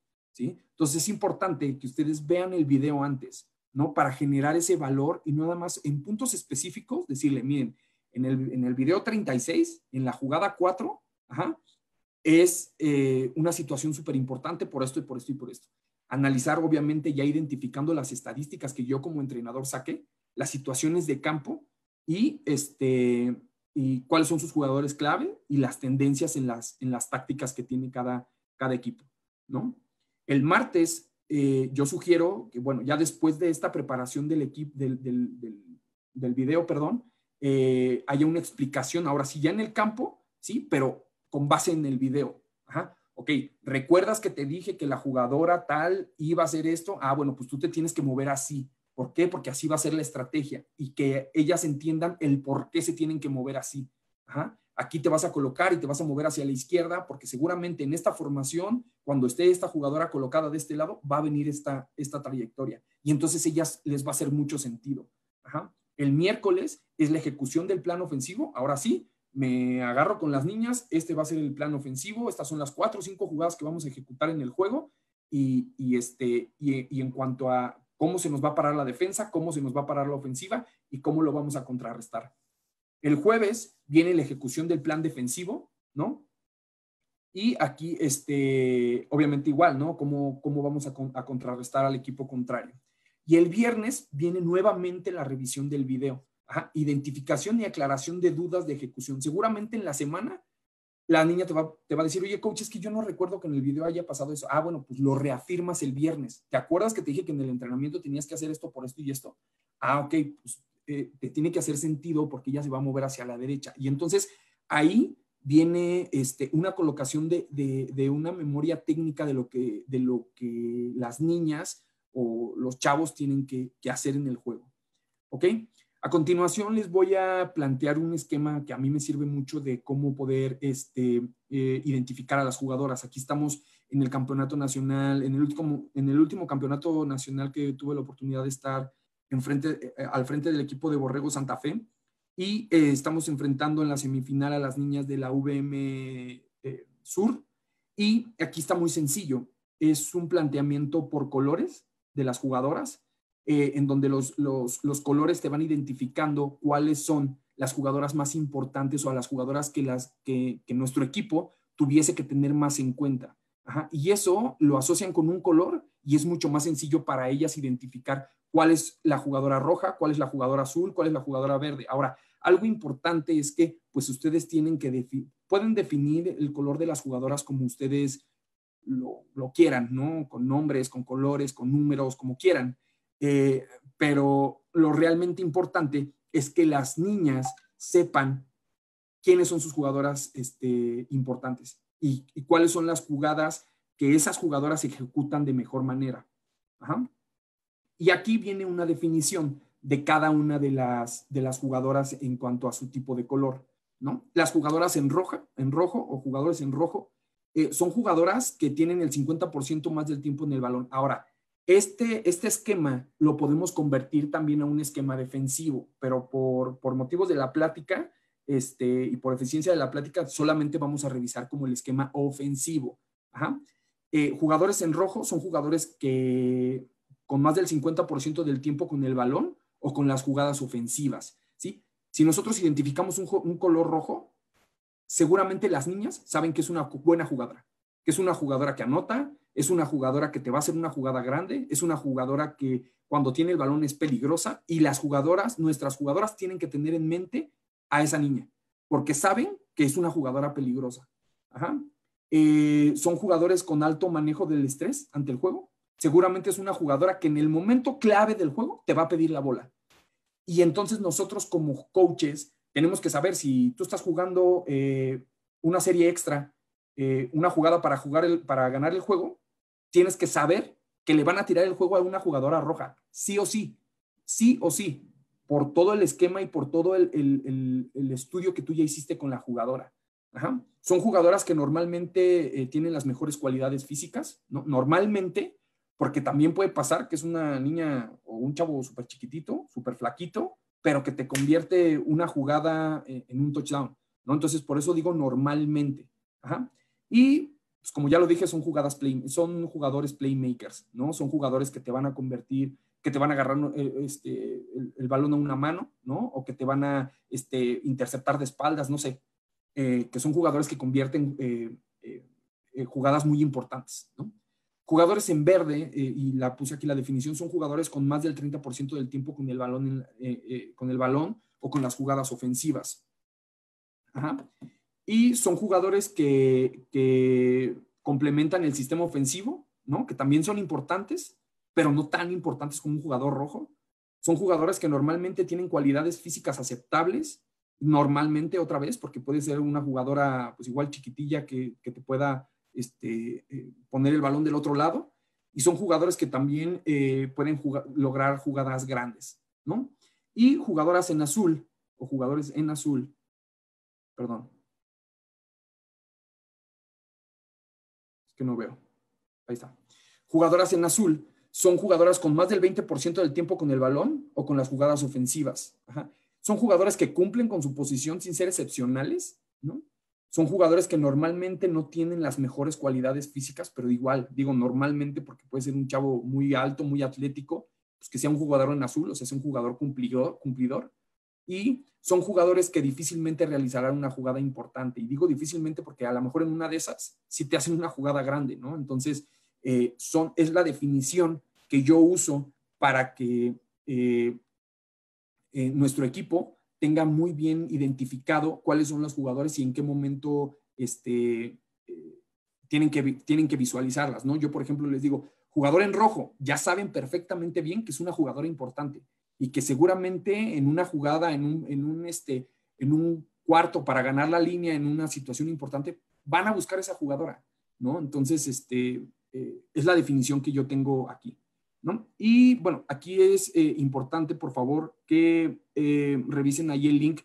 Speaker 1: Entonces es importante que ustedes vean el video antes, ¿no? Para generar ese valor y nada más en puntos específicos decirle, miren, en el, en el video 36, en la jugada 4, es eh, una situación súper importante por esto y por esto y por esto. Analizar, obviamente, ya identificando las estadísticas que yo como entrenador saqué, las situaciones de campo y, este, y cuáles son sus jugadores clave y las tendencias en las, en las tácticas que tiene cada, cada equipo, ¿no? El martes, eh, yo sugiero que, bueno, ya después de esta preparación del equipo, del, del, video, perdón, eh, haya una explicación, ahora sí, ya en el campo, sí, pero con base en el video. Ajá. Ok, ¿recuerdas que te dije que la jugadora tal iba a hacer esto? Ah, bueno, pues tú te tienes que mover así. ¿Por qué? Porque así va a ser la estrategia y que ellas entiendan el por qué se tienen que mover así. Ajá aquí te vas a colocar y te vas a mover hacia la izquierda, porque seguramente en esta formación, cuando esté esta jugadora colocada de este lado, va a venir esta, esta trayectoria. Y entonces ellas les va a hacer mucho sentido. El miércoles es la ejecución del plan ofensivo. Ahora sí, me agarro con las niñas, este va a ser el plan ofensivo, estas son las cuatro o cinco jugadas que vamos a ejecutar en el juego. Y, este, y, y en cuanto a cómo se nos va a parar la defensa, cómo se nos va a parar la ofensiva y cómo lo vamos a contrarrestar. El jueves viene la ejecución del plan defensivo, ¿no? Y aquí, este, obviamente igual, ¿no? ¿Cómo, cómo vamos a, contrarrestar al equipo contrario? Y el viernes viene nuevamente la revisión del video. identificación y aclaración de dudas de ejecución. Seguramente en la semana la niña te va, te va, a decir, oye, coach, es que yo no recuerdo que en el video haya pasado eso. Ah, bueno, pues lo reafirmas el viernes. ¿Te acuerdas que te dije que en el entrenamiento tenías que hacer esto por esto y esto? Ah, ok, pues eh, tiene que hacer sentido porque ella se va a mover hacia la derecha. Y entonces ahí viene este, una colocación de, de, una memoria técnica de lo, que, de lo que las niñas o los chavos tienen que, que hacer en el juego. ¿Ok? A continuación les voy a plantear un esquema que a mí me sirve mucho de cómo poder este, eh, identificar a las jugadoras. Aquí estamos en el campeonato nacional, en el, último, en el último campeonato nacional que tuve la oportunidad de estar enfrente, eh, al frente del equipo de Borrego Santa Fe y eh, estamos enfrentando en la semifinal a las niñas de la VM eh, Sur. Y aquí está muy sencillo, es un planteamiento por colores de las jugadoras, en donde los, los, los, colores te van identificando cuáles son las jugadoras más importantes o a las jugadoras que, las, que, que nuestro equipo tuviese que tener más en cuenta. Y eso lo asocian con un color y es mucho más sencillo para ellas identificar cuál es la jugadora roja, cuál es la jugadora azul, cuál es la jugadora verde. Ahora, algo importante es que pues ustedes tienen que definir, pueden definir el color de las jugadoras como ustedes lo, quieran, ¿no? Con nombres, con colores, con números, como quieran. Eh, pero lo realmente importante es que las niñas sepan quiénes son sus jugadoras este, importantes y, cuáles son las jugadas que esas jugadoras ejecutan de mejor manera. Y aquí viene una definición de cada una de las, de las jugadoras en cuanto a su tipo de color. ¿no? Las jugadoras en, roja, en rojo o jugadores en rojo eh, son jugadoras que tienen el 50% más del tiempo en el balón. Ahora, este, este esquema lo podemos convertir también a un esquema defensivo, pero por, por motivos de la plática este, y por eficiencia de la plática, solamente vamos a revisar como el esquema ofensivo. Eh, jugadores en rojo son jugadores que con más del 50% del tiempo con el balón o con las jugadas ofensivas. ¿sí? Si nosotros identificamos un, un color rojo, seguramente las niñas saben que es una buena jugadora, que es una jugadora que anota, es una jugadora que te va a hacer una jugada grande, es una jugadora que cuando tiene el balón es peligrosa y las jugadoras, nuestras jugadoras tienen que tener en mente a esa niña, porque saben que es una jugadora peligrosa. Eh, son jugadores con alto manejo del estrés ante el juego. Seguramente es una jugadora que en el momento clave del juego te va a pedir la bola. Y entonces nosotros como coaches tenemos que saber si tú estás jugando eh, una serie extra, eh, una jugada para, jugar para ganar el juego, tienes que saber que le van a tirar el juego a una jugadora roja, sí o sí, sí o sí por todo el esquema y por todo el, estudio que tú ya hiciste con la jugadora. Son jugadoras que normalmente eh, tienen las mejores cualidades físicas, ¿no? Normalmente, porque también puede pasar que es una niña o un chavo súper chiquitito, súper flaquito, pero que te convierte una jugada eh, en un touchdown. Entonces, por eso digo normalmente. Y, pues, como ya lo dije, son jugadas play, son jugadores playmakers, ¿no? Son jugadores que te van a convertir que te van a agarrar eh, este, el, balón a una mano, ¿no? O que te van a este, interceptar de espaldas, no sé, eh, que son jugadores que convierten eh, jugadas muy importantes, ¿no? Jugadores en verde, y la puse aquí la definición, son jugadores con más del 30% del tiempo con el balón, con el balón o con las jugadas ofensivas. Y son jugadores que complementan el sistema ofensivo, ¿no? Que también son importantes pero no tan importantes como un jugador rojo. Son jugadores que normalmente tienen cualidades físicas aceptables, normalmente otra vez, porque puede ser una jugadora pues igual chiquitilla que, te pueda este, eh, poner el balón del otro lado, y son jugadores que también eh, pueden lograr jugadas grandes, ¿no? Y jugadoras en azul, o jugadores en azul, perdón. Es que no veo. Ahí está. Jugadoras en azul son jugadoras con más del 20% del tiempo con el balón o con las jugadas ofensivas. Son jugadores que cumplen con su posición sin ser excepcionales, ¿no? Son jugadores que normalmente no tienen las mejores cualidades físicas, pero igual, digo normalmente porque puede ser un chavo muy alto, muy atlético, pues que sea un jugador en azul, o sea, sea un jugador cumplidor, cumplidor. Y son jugadores que difícilmente realizarán una jugada importante. Y digo difícilmente porque a lo mejor en una de esas sí te hacen una jugada grande, ¿no? Entonces, eh, son, es la definición que yo uso para que eh, eh, nuestro equipo tenga muy bien identificado cuáles son los jugadores y en qué momento este, tienen, que, tienen que visualizarlas. ¿no? Yo, por ejemplo, les digo, jugador en rojo, ya saben perfectamente bien que es una jugadora importante y que seguramente en una jugada, en un, en un, este, en un cuarto para ganar la línea en una situación importante, van a buscar esa jugadora, ¿no? Entonces, este, eh, es la definición que yo tengo aquí. ¿no? Y bueno, aquí es eh, importante, por favor, que eh, revisen ahí el link.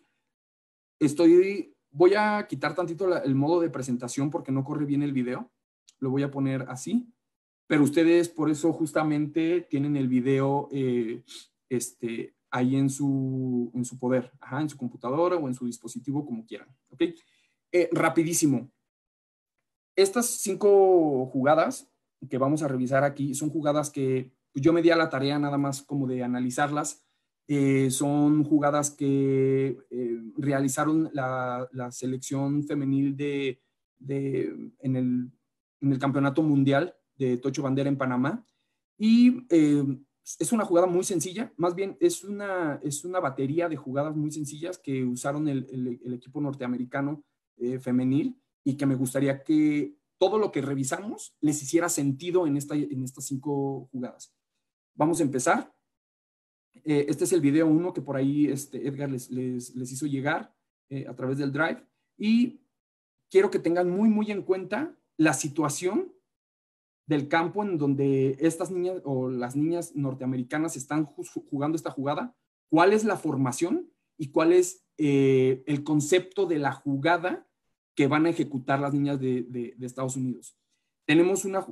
Speaker 1: Estoy, voy a quitar tantito el modo de presentación porque no corre bien el video. Lo voy a poner así. Pero ustedes por eso justamente tienen el video este, ahí en su, en su poder, en su computadora o en su dispositivo, como quieran. ¿ok? rapidísimo. Estas cinco jugadas que vamos a revisar aquí son jugadas que yo me di a la tarea nada más como de analizarlas. Eh, son jugadas que eh, realizaron la, selección femenil de, en, el, en, el, Campeonato Mundial de Tocho Bandera en Panamá. Y eh, es una jugada muy sencilla, más bien es una, es una batería de jugadas muy sencillas que usaron el equipo norteamericano femenil y que me gustaría que todo lo que revisamos les hiciera sentido en, esta, en estas cinco jugadas. Vamos a empezar. Eh, este es el video uno que por ahí este, Edgar les, les, hizo llegar. a través del Drive. Y quiero que tengan muy, muy en cuenta la situación del campo en donde estas niñas o las niñas norteamericanas están jugando esta jugada, cuál es la formación y cuál es eh, el concepto de la jugada que van a ejecutar las niñas de, Estados Unidos. Tenemos una,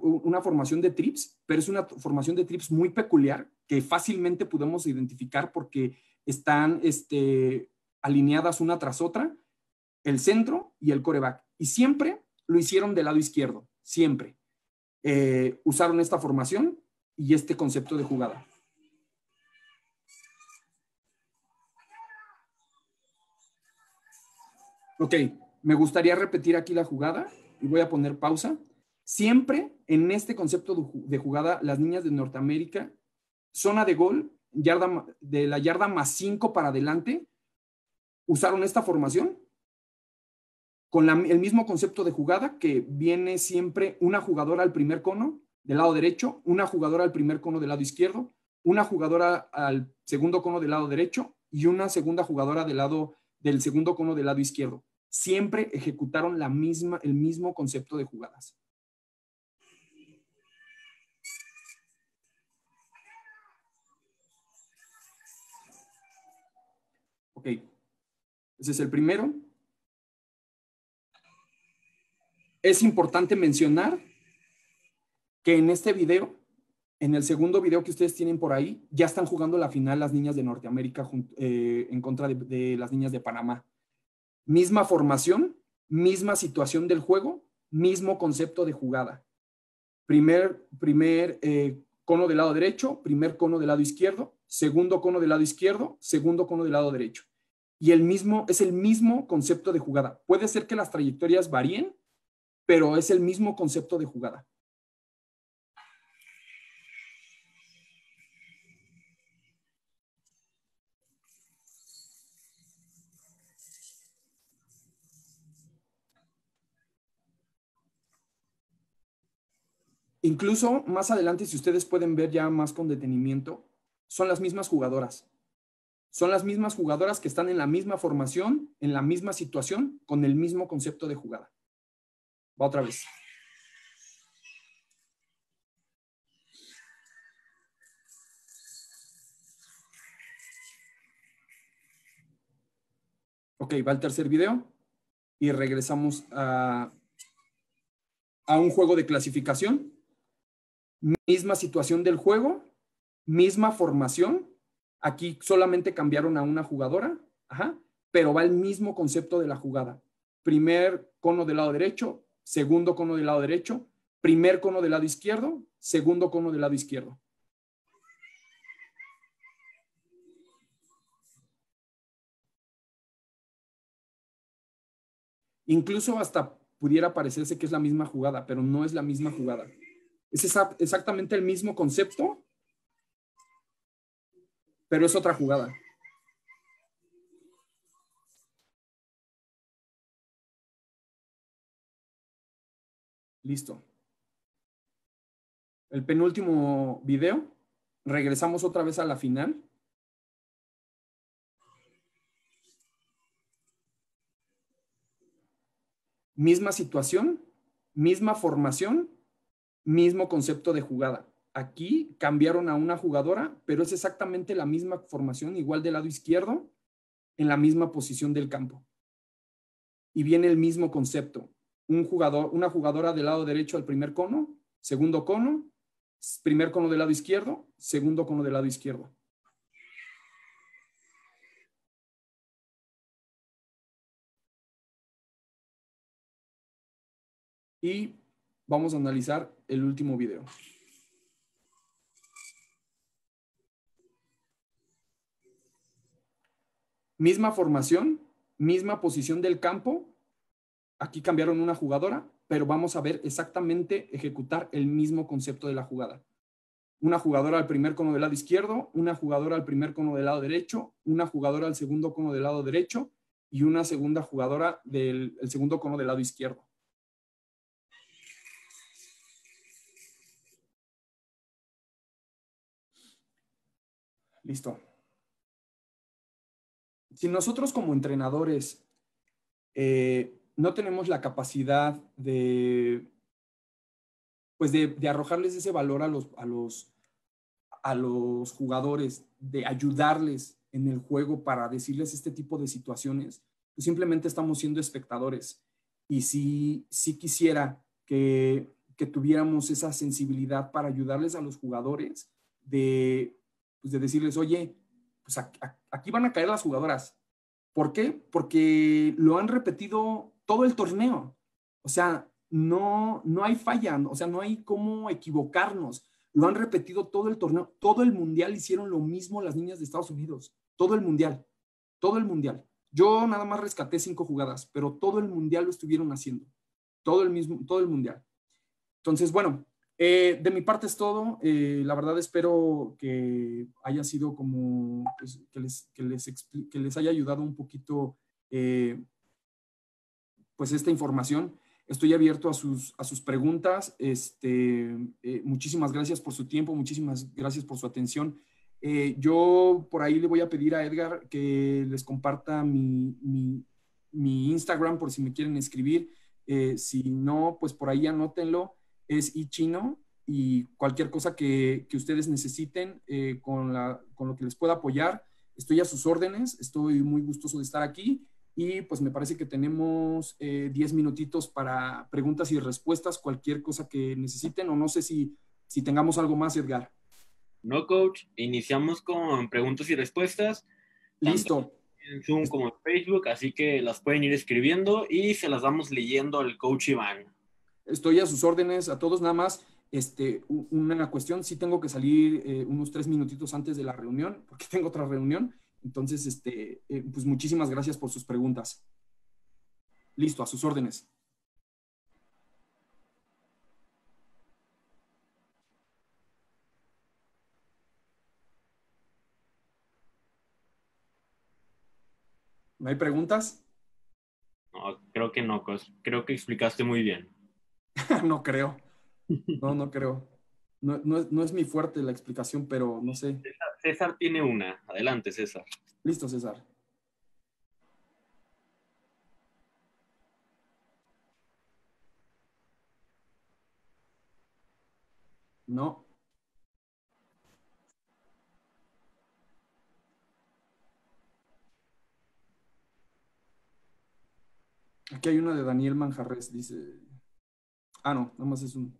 Speaker 1: formación de trips, pero es una formación de trips muy peculiar que fácilmente podemos identificar porque están este, alineadas una tras otra, el centro y el coreback. Y siempre lo hicieron del lado izquierdo, siempre. Eh, usaron esta formación y este concepto de jugada. Ok, me gustaría repetir aquí la jugada y voy a poner pausa. Siempre en este concepto de jugada, las niñas de Norteamérica, zona de gol, yarda, de la yarda más 5 para adelante, usaron esta formación con el mismo concepto de jugada que viene siempre una jugadora al primer cono del lado derecho, una jugadora al primer cono del lado izquierdo, una jugadora al segundo cono del lado derecho y una segunda jugadora del lado del segundo cono del lado izquierdo. Siempre ejecutaron la misma, el mismo concepto de jugadas. Ok, ese es el primero. Es importante mencionar que en este video, en el segundo video que ustedes tienen por ahí, ya están jugando la final las niñas de Norteamérica eh, en contra de, las niñas de Panamá. Misma formación, misma situación del juego, mismo concepto de jugada. Primer, primer eh, cono del lado derecho, primer cono del lado izquierdo, segundo cono del lado izquierdo, segundo cono del lado derecho. Y el mismo, es el mismo concepto de jugada. Puede ser que las trayectorias varíen, pero es el mismo concepto de jugada. Incluso más adelante, si ustedes pueden ver ya más con detenimiento, son las mismas jugadoras. Son las mismas jugadoras que están en la misma formación, en la misma situación, con el mismo concepto de jugada. Va otra vez. Ok, va el tercer video y regresamos a, a un juego de clasificación. Misma situación del juego, misma formación. Aquí solamente cambiaron a una jugadora, pero va el mismo concepto de la jugada. Primer cono del lado derecho, segundo cono del lado derecho, primer cono del lado izquierdo, segundo cono del lado izquierdo. Incluso hasta pudiera parecerse que es la misma jugada, pero no es la misma jugada. Es exactamente el mismo concepto, pero es otra jugada. Listo. El penúltimo video. Regresamos otra vez a la final. Misma situación, misma formación, mismo concepto de jugada. Aquí cambiaron a una jugadora, pero es exactamente la misma formación, igual del lado izquierdo, en la misma posición del campo. Y viene el mismo concepto un jugador, una jugadora del lado derecho al primer cono, segundo cono, primer cono del lado izquierdo, segundo cono del lado izquierdo. Y vamos a analizar el último video. Misma formación, misma posición del campo, Aquí cambiaron una jugadora, pero vamos a ver exactamente ejecutar el mismo concepto de la jugada. Una jugadora al primer cono del lado izquierdo, una jugadora al primer cono del lado derecho, una jugadora al segundo cono del lado derecho y una segunda jugadora del segundo cono del lado izquierdo. Listo. Si nosotros como entrenadores eh, no tenemos la capacidad de, pues de, arrojarles ese valor a los, a, los, a los jugadores, de ayudarles en el juego para decirles este tipo de situaciones, pues simplemente estamos siendo espectadores. Y si, si quisiera que, que tuviéramos esa sensibilidad para ayudarles a los jugadores, de, pues de decirles, oye, pues aquí van a caer las jugadoras. ¿Por qué? Porque lo han repetido todo el torneo. O sea, no, no hay falla, o sea, no hay cómo equivocarnos. Lo han repetido todo el torneo, todo el mundial hicieron lo mismo las niñas de Estados Unidos, todo el mundial, todo el mundial. Yo nada más rescaté cinco jugadas, pero todo el mundial lo estuvieron haciendo, todo el mismo, todo el mundial. Entonces, bueno, eh, de mi parte es todo. Eh, la verdad espero que haya sido como, pues, que, les, que, les que les haya ayudado un poquito, eh, pues, esta información. Estoy abierto a sus, a sus preguntas. Este, muchísimas gracias por su tiempo, muchísimas gracias por su atención. yo por ahí le voy a pedir a Edgar que les comparta mi, mi, mi Instagram por si me quieren escribir. si no, pues por ahí anótenlo es iChino y cualquier cosa que, ustedes necesiten eh, con, lo que les pueda apoyar, estoy a sus órdenes, estoy muy gustoso de estar aquí y pues me parece que tenemos 10 eh, minutitos para preguntas y respuestas, cualquier cosa que necesiten o no sé si, si tengamos algo más, Edgar.
Speaker 2: No, coach, iniciamos con preguntas y respuestas.
Speaker 1: Listo.
Speaker 2: En Zoom como en Facebook, así que las pueden ir escribiendo y se las vamos leyendo al coach Iván.
Speaker 1: Estoy a sus órdenes, a todos nada más. Este, una cuestión, sí tengo que salir eh, unos tres minutitos antes de la reunión, *laughs* porque tengo otra reunión. Entonces, este, eh, pues muchísimas gracias por sus preguntas. Listo, a sus órdenes. ¿No hay preguntas?
Speaker 2: No, creo que no, creo que explicaste muy bien. *laughs*
Speaker 1: no creo. No, no creo. No, es, mi fuerte la explicación, pero no sé.
Speaker 2: César, tiene una. Adelante, César.
Speaker 1: Listo, César. No. Aquí hay una de Daniel Manjarres, dice. Ah, no, nada más es un.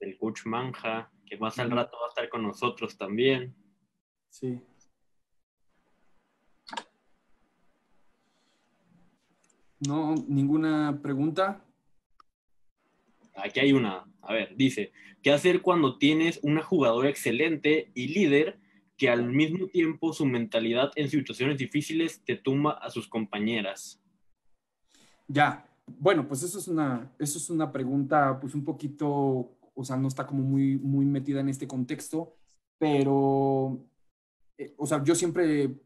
Speaker 2: El coach Manja, que más al rato va a estar con nosotros también.
Speaker 1: Sí. No, ninguna pregunta.
Speaker 2: Aquí hay una. A ver, dice, ¿qué hacer cuando tienes una jugadora excelente y líder que al mismo tiempo su mentalidad en situaciones difíciles te tumba a sus compañeras?
Speaker 1: Ya, bueno, pues eso es una, eso es una pregunta pues un poquito, o sea, no está como muy, muy metida en este contexto, pero, eh, o sea, yo siempre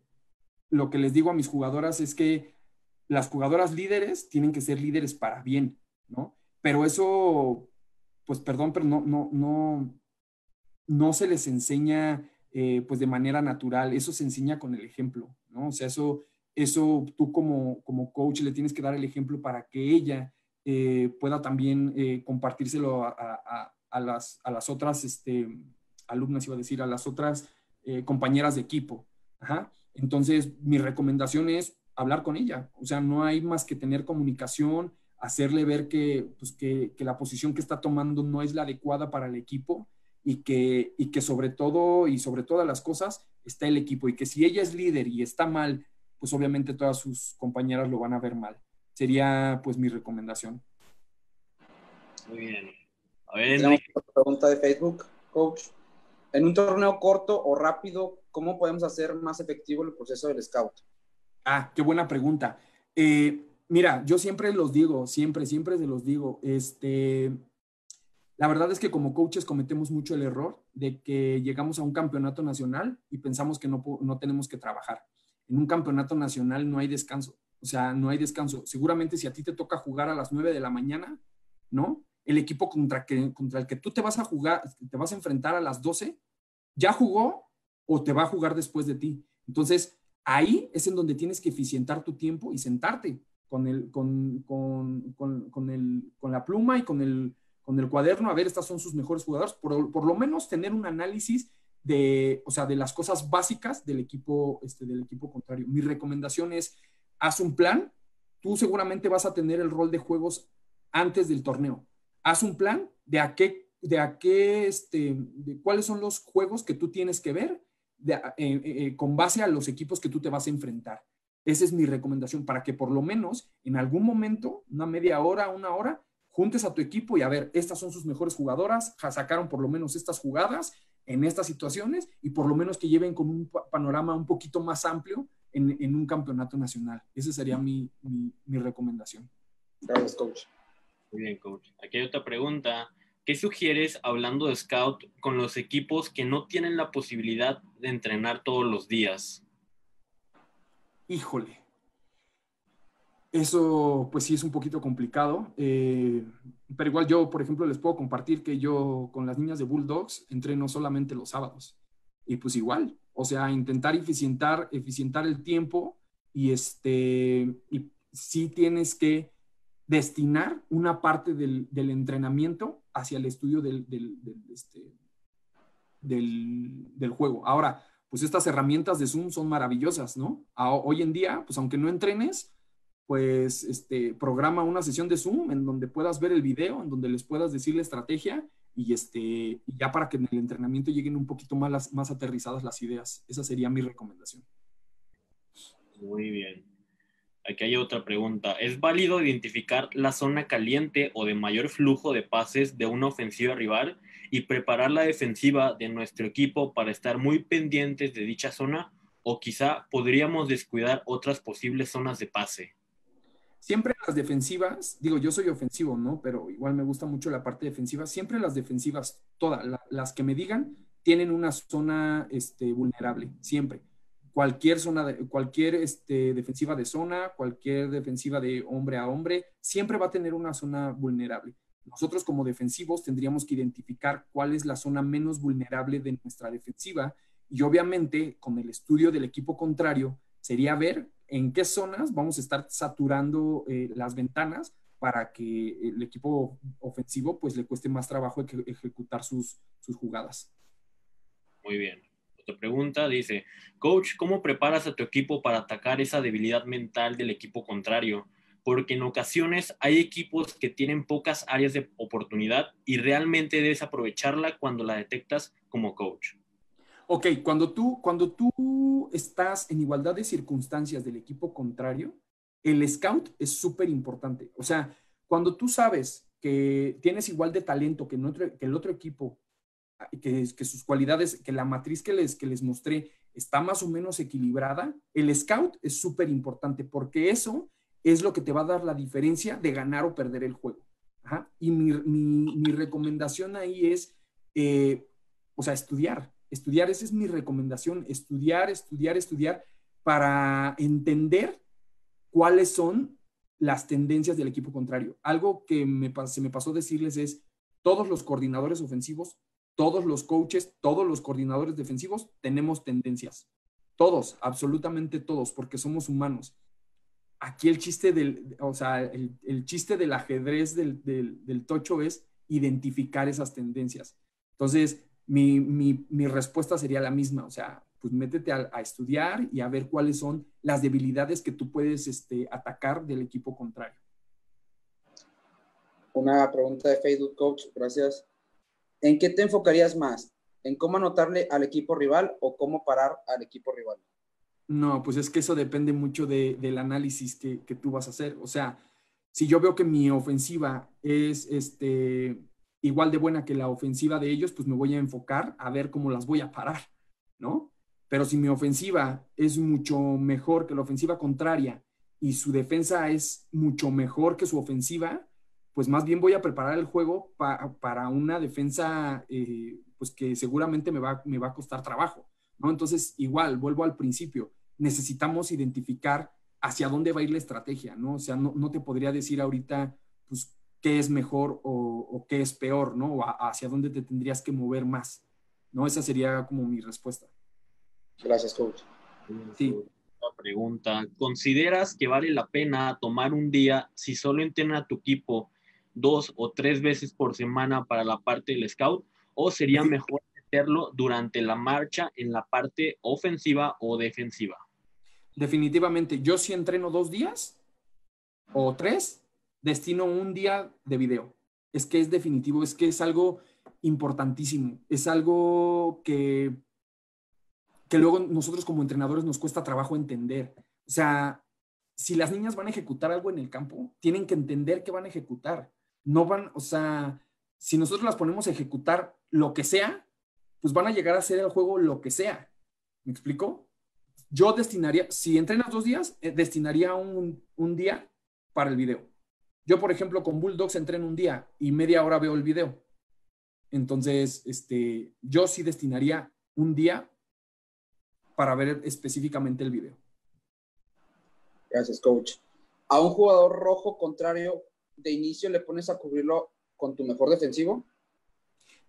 Speaker 1: lo que les digo a mis jugadoras es que las jugadoras líderes tienen que ser líderes para bien, ¿no? Pero eso, pues perdón, pero no, no, no, no se les enseña eh, pues de manera natural, eso se enseña con el ejemplo, ¿no? O sea, eso eso tú como, como coach le tienes que dar el ejemplo para que ella eh, pueda también eh, compartírselo a, las, a las otras este, alumnas, iba a decir, a las otras eh, compañeras de equipo. Entonces, mi recomendación es hablar con ella. O sea, no hay más que tener comunicación, hacerle ver que, pues, que, que la posición que está tomando no es la adecuada para el equipo y que, y que sobre todo y sobre todas las cosas está el equipo y que si ella es líder y está mal pues obviamente todas sus compañeras lo van a ver mal. Sería pues mi recomendación.
Speaker 2: Muy bien.
Speaker 3: A ver, Tenemos pregunta de Facebook, coach. En un torneo corto o rápido, ¿cómo podemos hacer más efectivo el proceso del scout?
Speaker 1: Ah, qué buena pregunta. Eh, mira, yo siempre los digo, siempre, siempre se los digo. Este, la verdad es que como coaches cometemos mucho el error de que llegamos a un campeonato nacional y pensamos que no, no tenemos que trabajar en un campeonato nacional no hay descanso. O sea, no hay descanso. Seguramente si a ti te toca jugar a las 9 de la mañana, ¿no? El equipo contra, el que tú te vas a jugar, te vas a enfrentar a las 12, ya jugó o te va a jugar después de ti. Entonces, ahí es en donde tienes que eficientar tu tiempo y sentarte con, la pluma y con el, cuaderno, a ver, estas son sus mejores jugadores, por, lo menos tener un análisis de, o sea, de las cosas básicas del equipo, este, del equipo contrario. Mi recomendación es, haz un plan, tú seguramente vas a tener el rol de juegos antes del torneo. Haz un plan de a qué, de a qué, este, de cuáles son los juegos que tú tienes que ver eh, eh, eh, con base a los equipos que tú te vas a enfrentar. Esa es mi recomendación, para que por lo menos en algún momento, una media hora, una hora, juntes a tu equipo y a ver, estas son sus mejores jugadoras, sacaron por lo menos estas jugadas en estas situaciones y por lo menos que lleven con un panorama un poquito más amplio en, un campeonato nacional. Esa sería mi, mi recomendación.
Speaker 3: Gracias, coach.
Speaker 2: Muy bien, coach. Aquí hay otra pregunta. ¿Qué sugieres hablando de scout con los equipos que no tienen la posibilidad de entrenar todos los días?
Speaker 1: Híjole. Eso, pues sí, es un poquito complicado. Eh, pero igual yo, por ejemplo, les puedo compartir que yo con las niñas de Bulldogs entreno solamente los sábados. Y pues igual, o sea, intentar eficientar, eficientar el tiempo y este, y sí tienes que destinar una parte del, entrenamiento hacia el estudio del, este, del, del, juego. Ahora, pues estas herramientas de Zoom son maravillosas, ¿no? hoy en día, pues aunque no entrenes, pues este, programa una sesión de Zoom en donde puedas ver el video, en donde les puedas decir la estrategia y este, ya para que en el entrenamiento lleguen un poquito más, más aterrizadas las ideas. Esa sería mi recomendación.
Speaker 2: Muy bien. Aquí hay otra pregunta. ¿Es válido identificar la zona caliente o de mayor flujo de pases de una ofensiva rival y preparar la defensiva de nuestro equipo para estar muy pendientes de dicha zona? ¿O quizá podríamos descuidar otras posibles zonas de pase?
Speaker 1: Siempre las defensivas, digo, yo soy ofensivo, ¿no? Pero igual me gusta mucho la parte defensiva. Siempre las defensivas, todas, las que me digan, tienen una zona este, vulnerable, siempre cualquier zona, de, cualquier este, defensiva de zona, cualquier defensiva de hombre a hombre, siempre va a tener una zona vulnerable. Nosotros como defensivos tendríamos que identificar cuál es la zona menos vulnerable de nuestra defensiva y obviamente con el estudio del equipo contrario sería ver en qué zonas vamos a estar saturando eh, las ventanas para que el equipo ofensivo pues le cueste más trabajo ejecutar sus, sus jugadas.
Speaker 2: Muy bien. Otra pregunta dice, coach, ¿cómo preparas a tu equipo para atacar esa debilidad mental del equipo contrario? Porque en ocasiones hay equipos que tienen pocas áreas de oportunidad y realmente debes aprovecharla cuando la detectas como coach.
Speaker 1: Ok, cuando tú, cuando tú estás en igualdad de circunstancias del equipo contrario, el scout es súper importante. O sea, cuando tú sabes que tienes igual de talento que, que el otro equipo que, que, sus cualidades, que la matriz que les, que les mostré está más o menos equilibrada, el scout es súper importante porque eso es lo que te va a dar la diferencia de ganar o perder el juego. Y mi, mi, mi, recomendación ahí es, eh, o sea, estudiar. Estudiar, esa es mi recomendación, estudiar, estudiar, estudiar para entender cuáles son las tendencias del equipo contrario. Algo que se me pasó decirles es, todos los coordinadores ofensivos todos los coaches, todos los coordinadores defensivos tenemos tendencias. Todos, absolutamente todos, porque somos humanos. Aquí el chiste del, o sea, el, chiste del ajedrez del, del, tocho es identificar esas tendencias. Entonces, mi, mi, mi, respuesta sería la misma, o sea, pues métete a, a, estudiar y a ver cuáles son las debilidades que tú puedes este, atacar del equipo contrario.
Speaker 3: Una pregunta de Facebook, coach, gracias. ¿En qué te enfocarías más? ¿En cómo anotarle al equipo rival o cómo parar al equipo rival?
Speaker 1: No, pues es que eso depende mucho del análisis que, tú vas a hacer. O sea, si yo veo que mi ofensiva es este, igual de buena que la ofensiva de ellos, pues me voy a enfocar a ver cómo las voy a parar, ¿no? Pero si mi ofensiva es mucho mejor que la ofensiva contraria y su defensa es mucho mejor que su ofensiva, pues más bien voy a preparar el juego para una defensa eh, pues que seguramente me va, me va a costar trabajo, ¿no? Entonces, igual, vuelvo al principio, necesitamos identificar hacia dónde va a ir la estrategia, ¿no? O sea, no, no te podría decir ahorita, pues, qué es mejor o, qué es peor, ¿no? O hacia dónde te tendrías que mover más, ¿no? Esa sería como mi respuesta.
Speaker 3: Gracias, coach.
Speaker 1: Sí.
Speaker 2: pregunta. ¿Consideras que vale la pena tomar un día si solo entrena a tu equipo dos o tres veces por semana para la parte del scout? ¿O sería mejor meterlo durante la marcha en la parte ofensiva o defensiva?
Speaker 1: Definitivamente, yo si entreno dos días o tres, destino un día de video. Es que es definitivo, es que es algo importantísimo, es algo que, que luego nosotros como entrenadores nos cuesta trabajo entender. O sea, si las niñas van a ejecutar algo en el campo, tienen que entender que van a ejecutar. No van, o sea, si nosotros las ponemos a ejecutar lo que sea, pues van a llegar a hacer el juego lo que sea. ¿Me explico? Yo destinaría, si entrenas dos días, eh, destinaría un, un, día para el video. Yo, por ejemplo, con Bulldogs entreno un día y media hora veo el video. Entonces, este, yo sí destinaría un día para ver específicamente el video.
Speaker 3: Gracias, coach. A un jugador rojo contrario de inicio le pones a cubrirlo con tu mejor defensivo.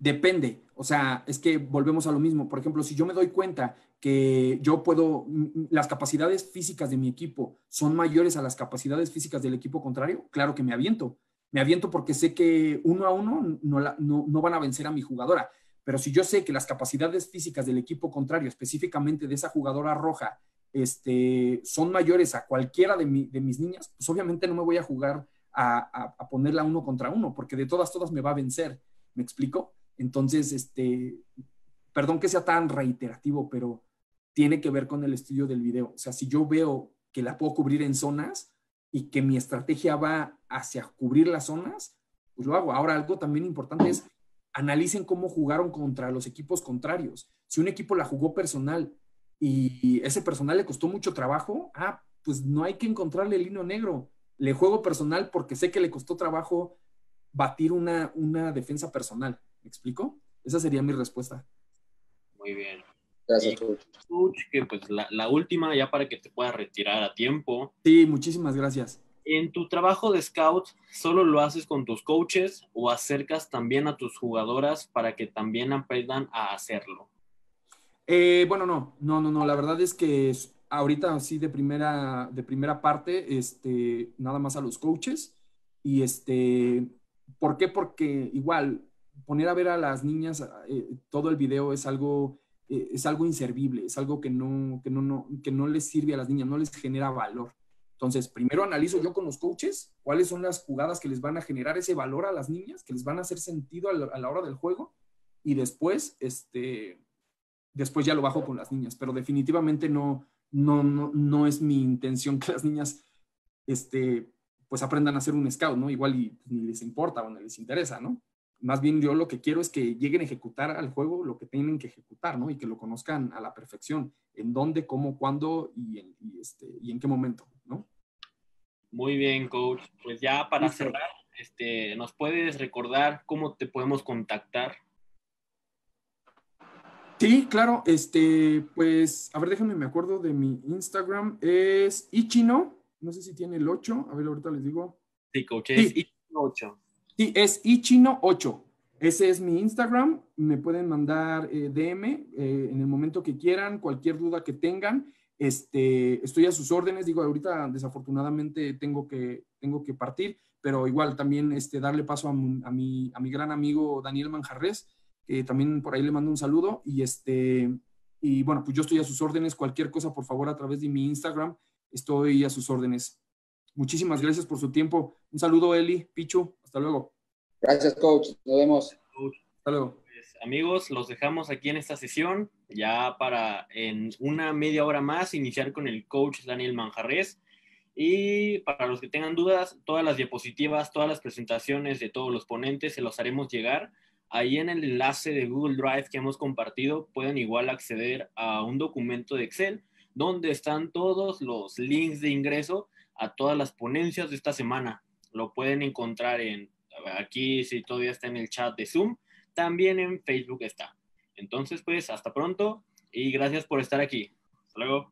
Speaker 1: Depende, o sea, es que volvemos a lo mismo. Por ejemplo, si yo me doy cuenta que yo puedo, las capacidades físicas de mi equipo son mayores a las capacidades físicas del equipo contrario, claro que me aviento. Me aviento porque sé que uno a uno no, no, van a vencer a mi jugadora. Pero si yo sé que las capacidades físicas del equipo contrario, específicamente de esa jugadora roja, este, son mayores a cualquiera de, de mis niñas, pues obviamente no me voy a jugar a, a, ponerla uno contra uno, porque de todas, todas me va a vencer. ¿Me explico? Entonces, este, perdón que sea tan reiterativo, pero tiene que ver con el estudio del video. O sea, si yo veo que la puedo cubrir en zonas y que mi estrategia va hacia cubrir las zonas, pues lo hago. Ahora, algo también importante es analicen cómo jugaron contra los equipos contrarios. Si un equipo la jugó personal y ese personal le costó mucho trabajo, ah, pues no hay que encontrarle el hilo negro. Le juego personal porque sé que le costó trabajo batir una, una defensa personal. ¿Me explico? Esa sería mi respuesta.
Speaker 2: Muy bien.
Speaker 3: Gracias,
Speaker 2: coach. que pues la, la, última, ya para que te puedas retirar a tiempo.
Speaker 1: Sí, muchísimas gracias.
Speaker 2: En tu trabajo de scout, ¿solo lo haces con tus coaches o acercas también a tus jugadoras para que también aprendan a hacerlo?
Speaker 1: Eh, bueno, no, no, no, no. La verdad es que ahorita sí de primera, de primera parte, este, nada más a los coaches. Y este, ¿por qué? Porque igual poner a ver a las niñas eh, todo el video es algo, eh, es algo inservible, es algo que no, que, no, no, que no les sirve a las niñas, no les genera valor. Entonces, primero analizo yo con los coaches cuáles son las jugadas que les van a generar ese valor a las niñas, que les van a hacer sentido a la, hora del juego, y después, este, después ya lo bajo con las niñas, pero definitivamente no, no, no, no es mi intención que las niñas, este, pues aprendan a hacer un scout, ¿no? Igual ni les importa o no les interesa, ¿no? Más bien yo lo que quiero es que lleguen a ejecutar al juego lo que tienen que ejecutar, ¿no? Y que lo conozcan a la perfección, en dónde, cómo, cuándo y en, este, y en qué momento, ¿no?
Speaker 2: Muy bien, coach. Pues ya para cerrar, este, ¿nos puedes recordar cómo te podemos contactar?
Speaker 1: Sí, claro. Este, pues, a ver, déjenme, me acuerdo de mi Instagram. Es Ichino. No sé si tiene el 8. A ver, ahorita les digo.
Speaker 2: Sí, coach, es Ichino 8.
Speaker 1: Sí, es ichino8. Ese es mi Instagram. Me pueden mandar eh, DM eh, en el momento que quieran, cualquier duda que tengan. Este, estoy a sus órdenes. Digo, ahorita desafortunadamente tengo que, tengo que partir, pero igual también este, darle paso a, mi, a mi gran amigo Daniel Manjarres, que también por ahí le mando un saludo. Y, este, y bueno, pues yo estoy a sus órdenes. Cualquier cosa, por favor, a través de mi Instagram, estoy a sus órdenes. Muchísimas gracias por su tiempo. Un saludo, Eli, Pichu. Hasta luego.
Speaker 3: Gracias, coach. Nos vemos.
Speaker 1: Hasta luego.
Speaker 2: Pues, amigos, los dejamos aquí en esta sesión, ya para en una media hora más iniciar con el coach Daniel Manjarres. Y para los que tengan dudas, todas las diapositivas, todas las presentaciones de todos los ponentes se los haremos llegar. Ahí en el enlace de Google Drive que hemos compartido pueden igual acceder a un documento de Excel donde están todos los links de ingreso a todas las ponencias de esta semana. Lo pueden encontrar en, aquí si todavía está en el chat de Zoom, también en Facebook está. Entonces, pues, hasta pronto y gracias por estar aquí. Hasta luego.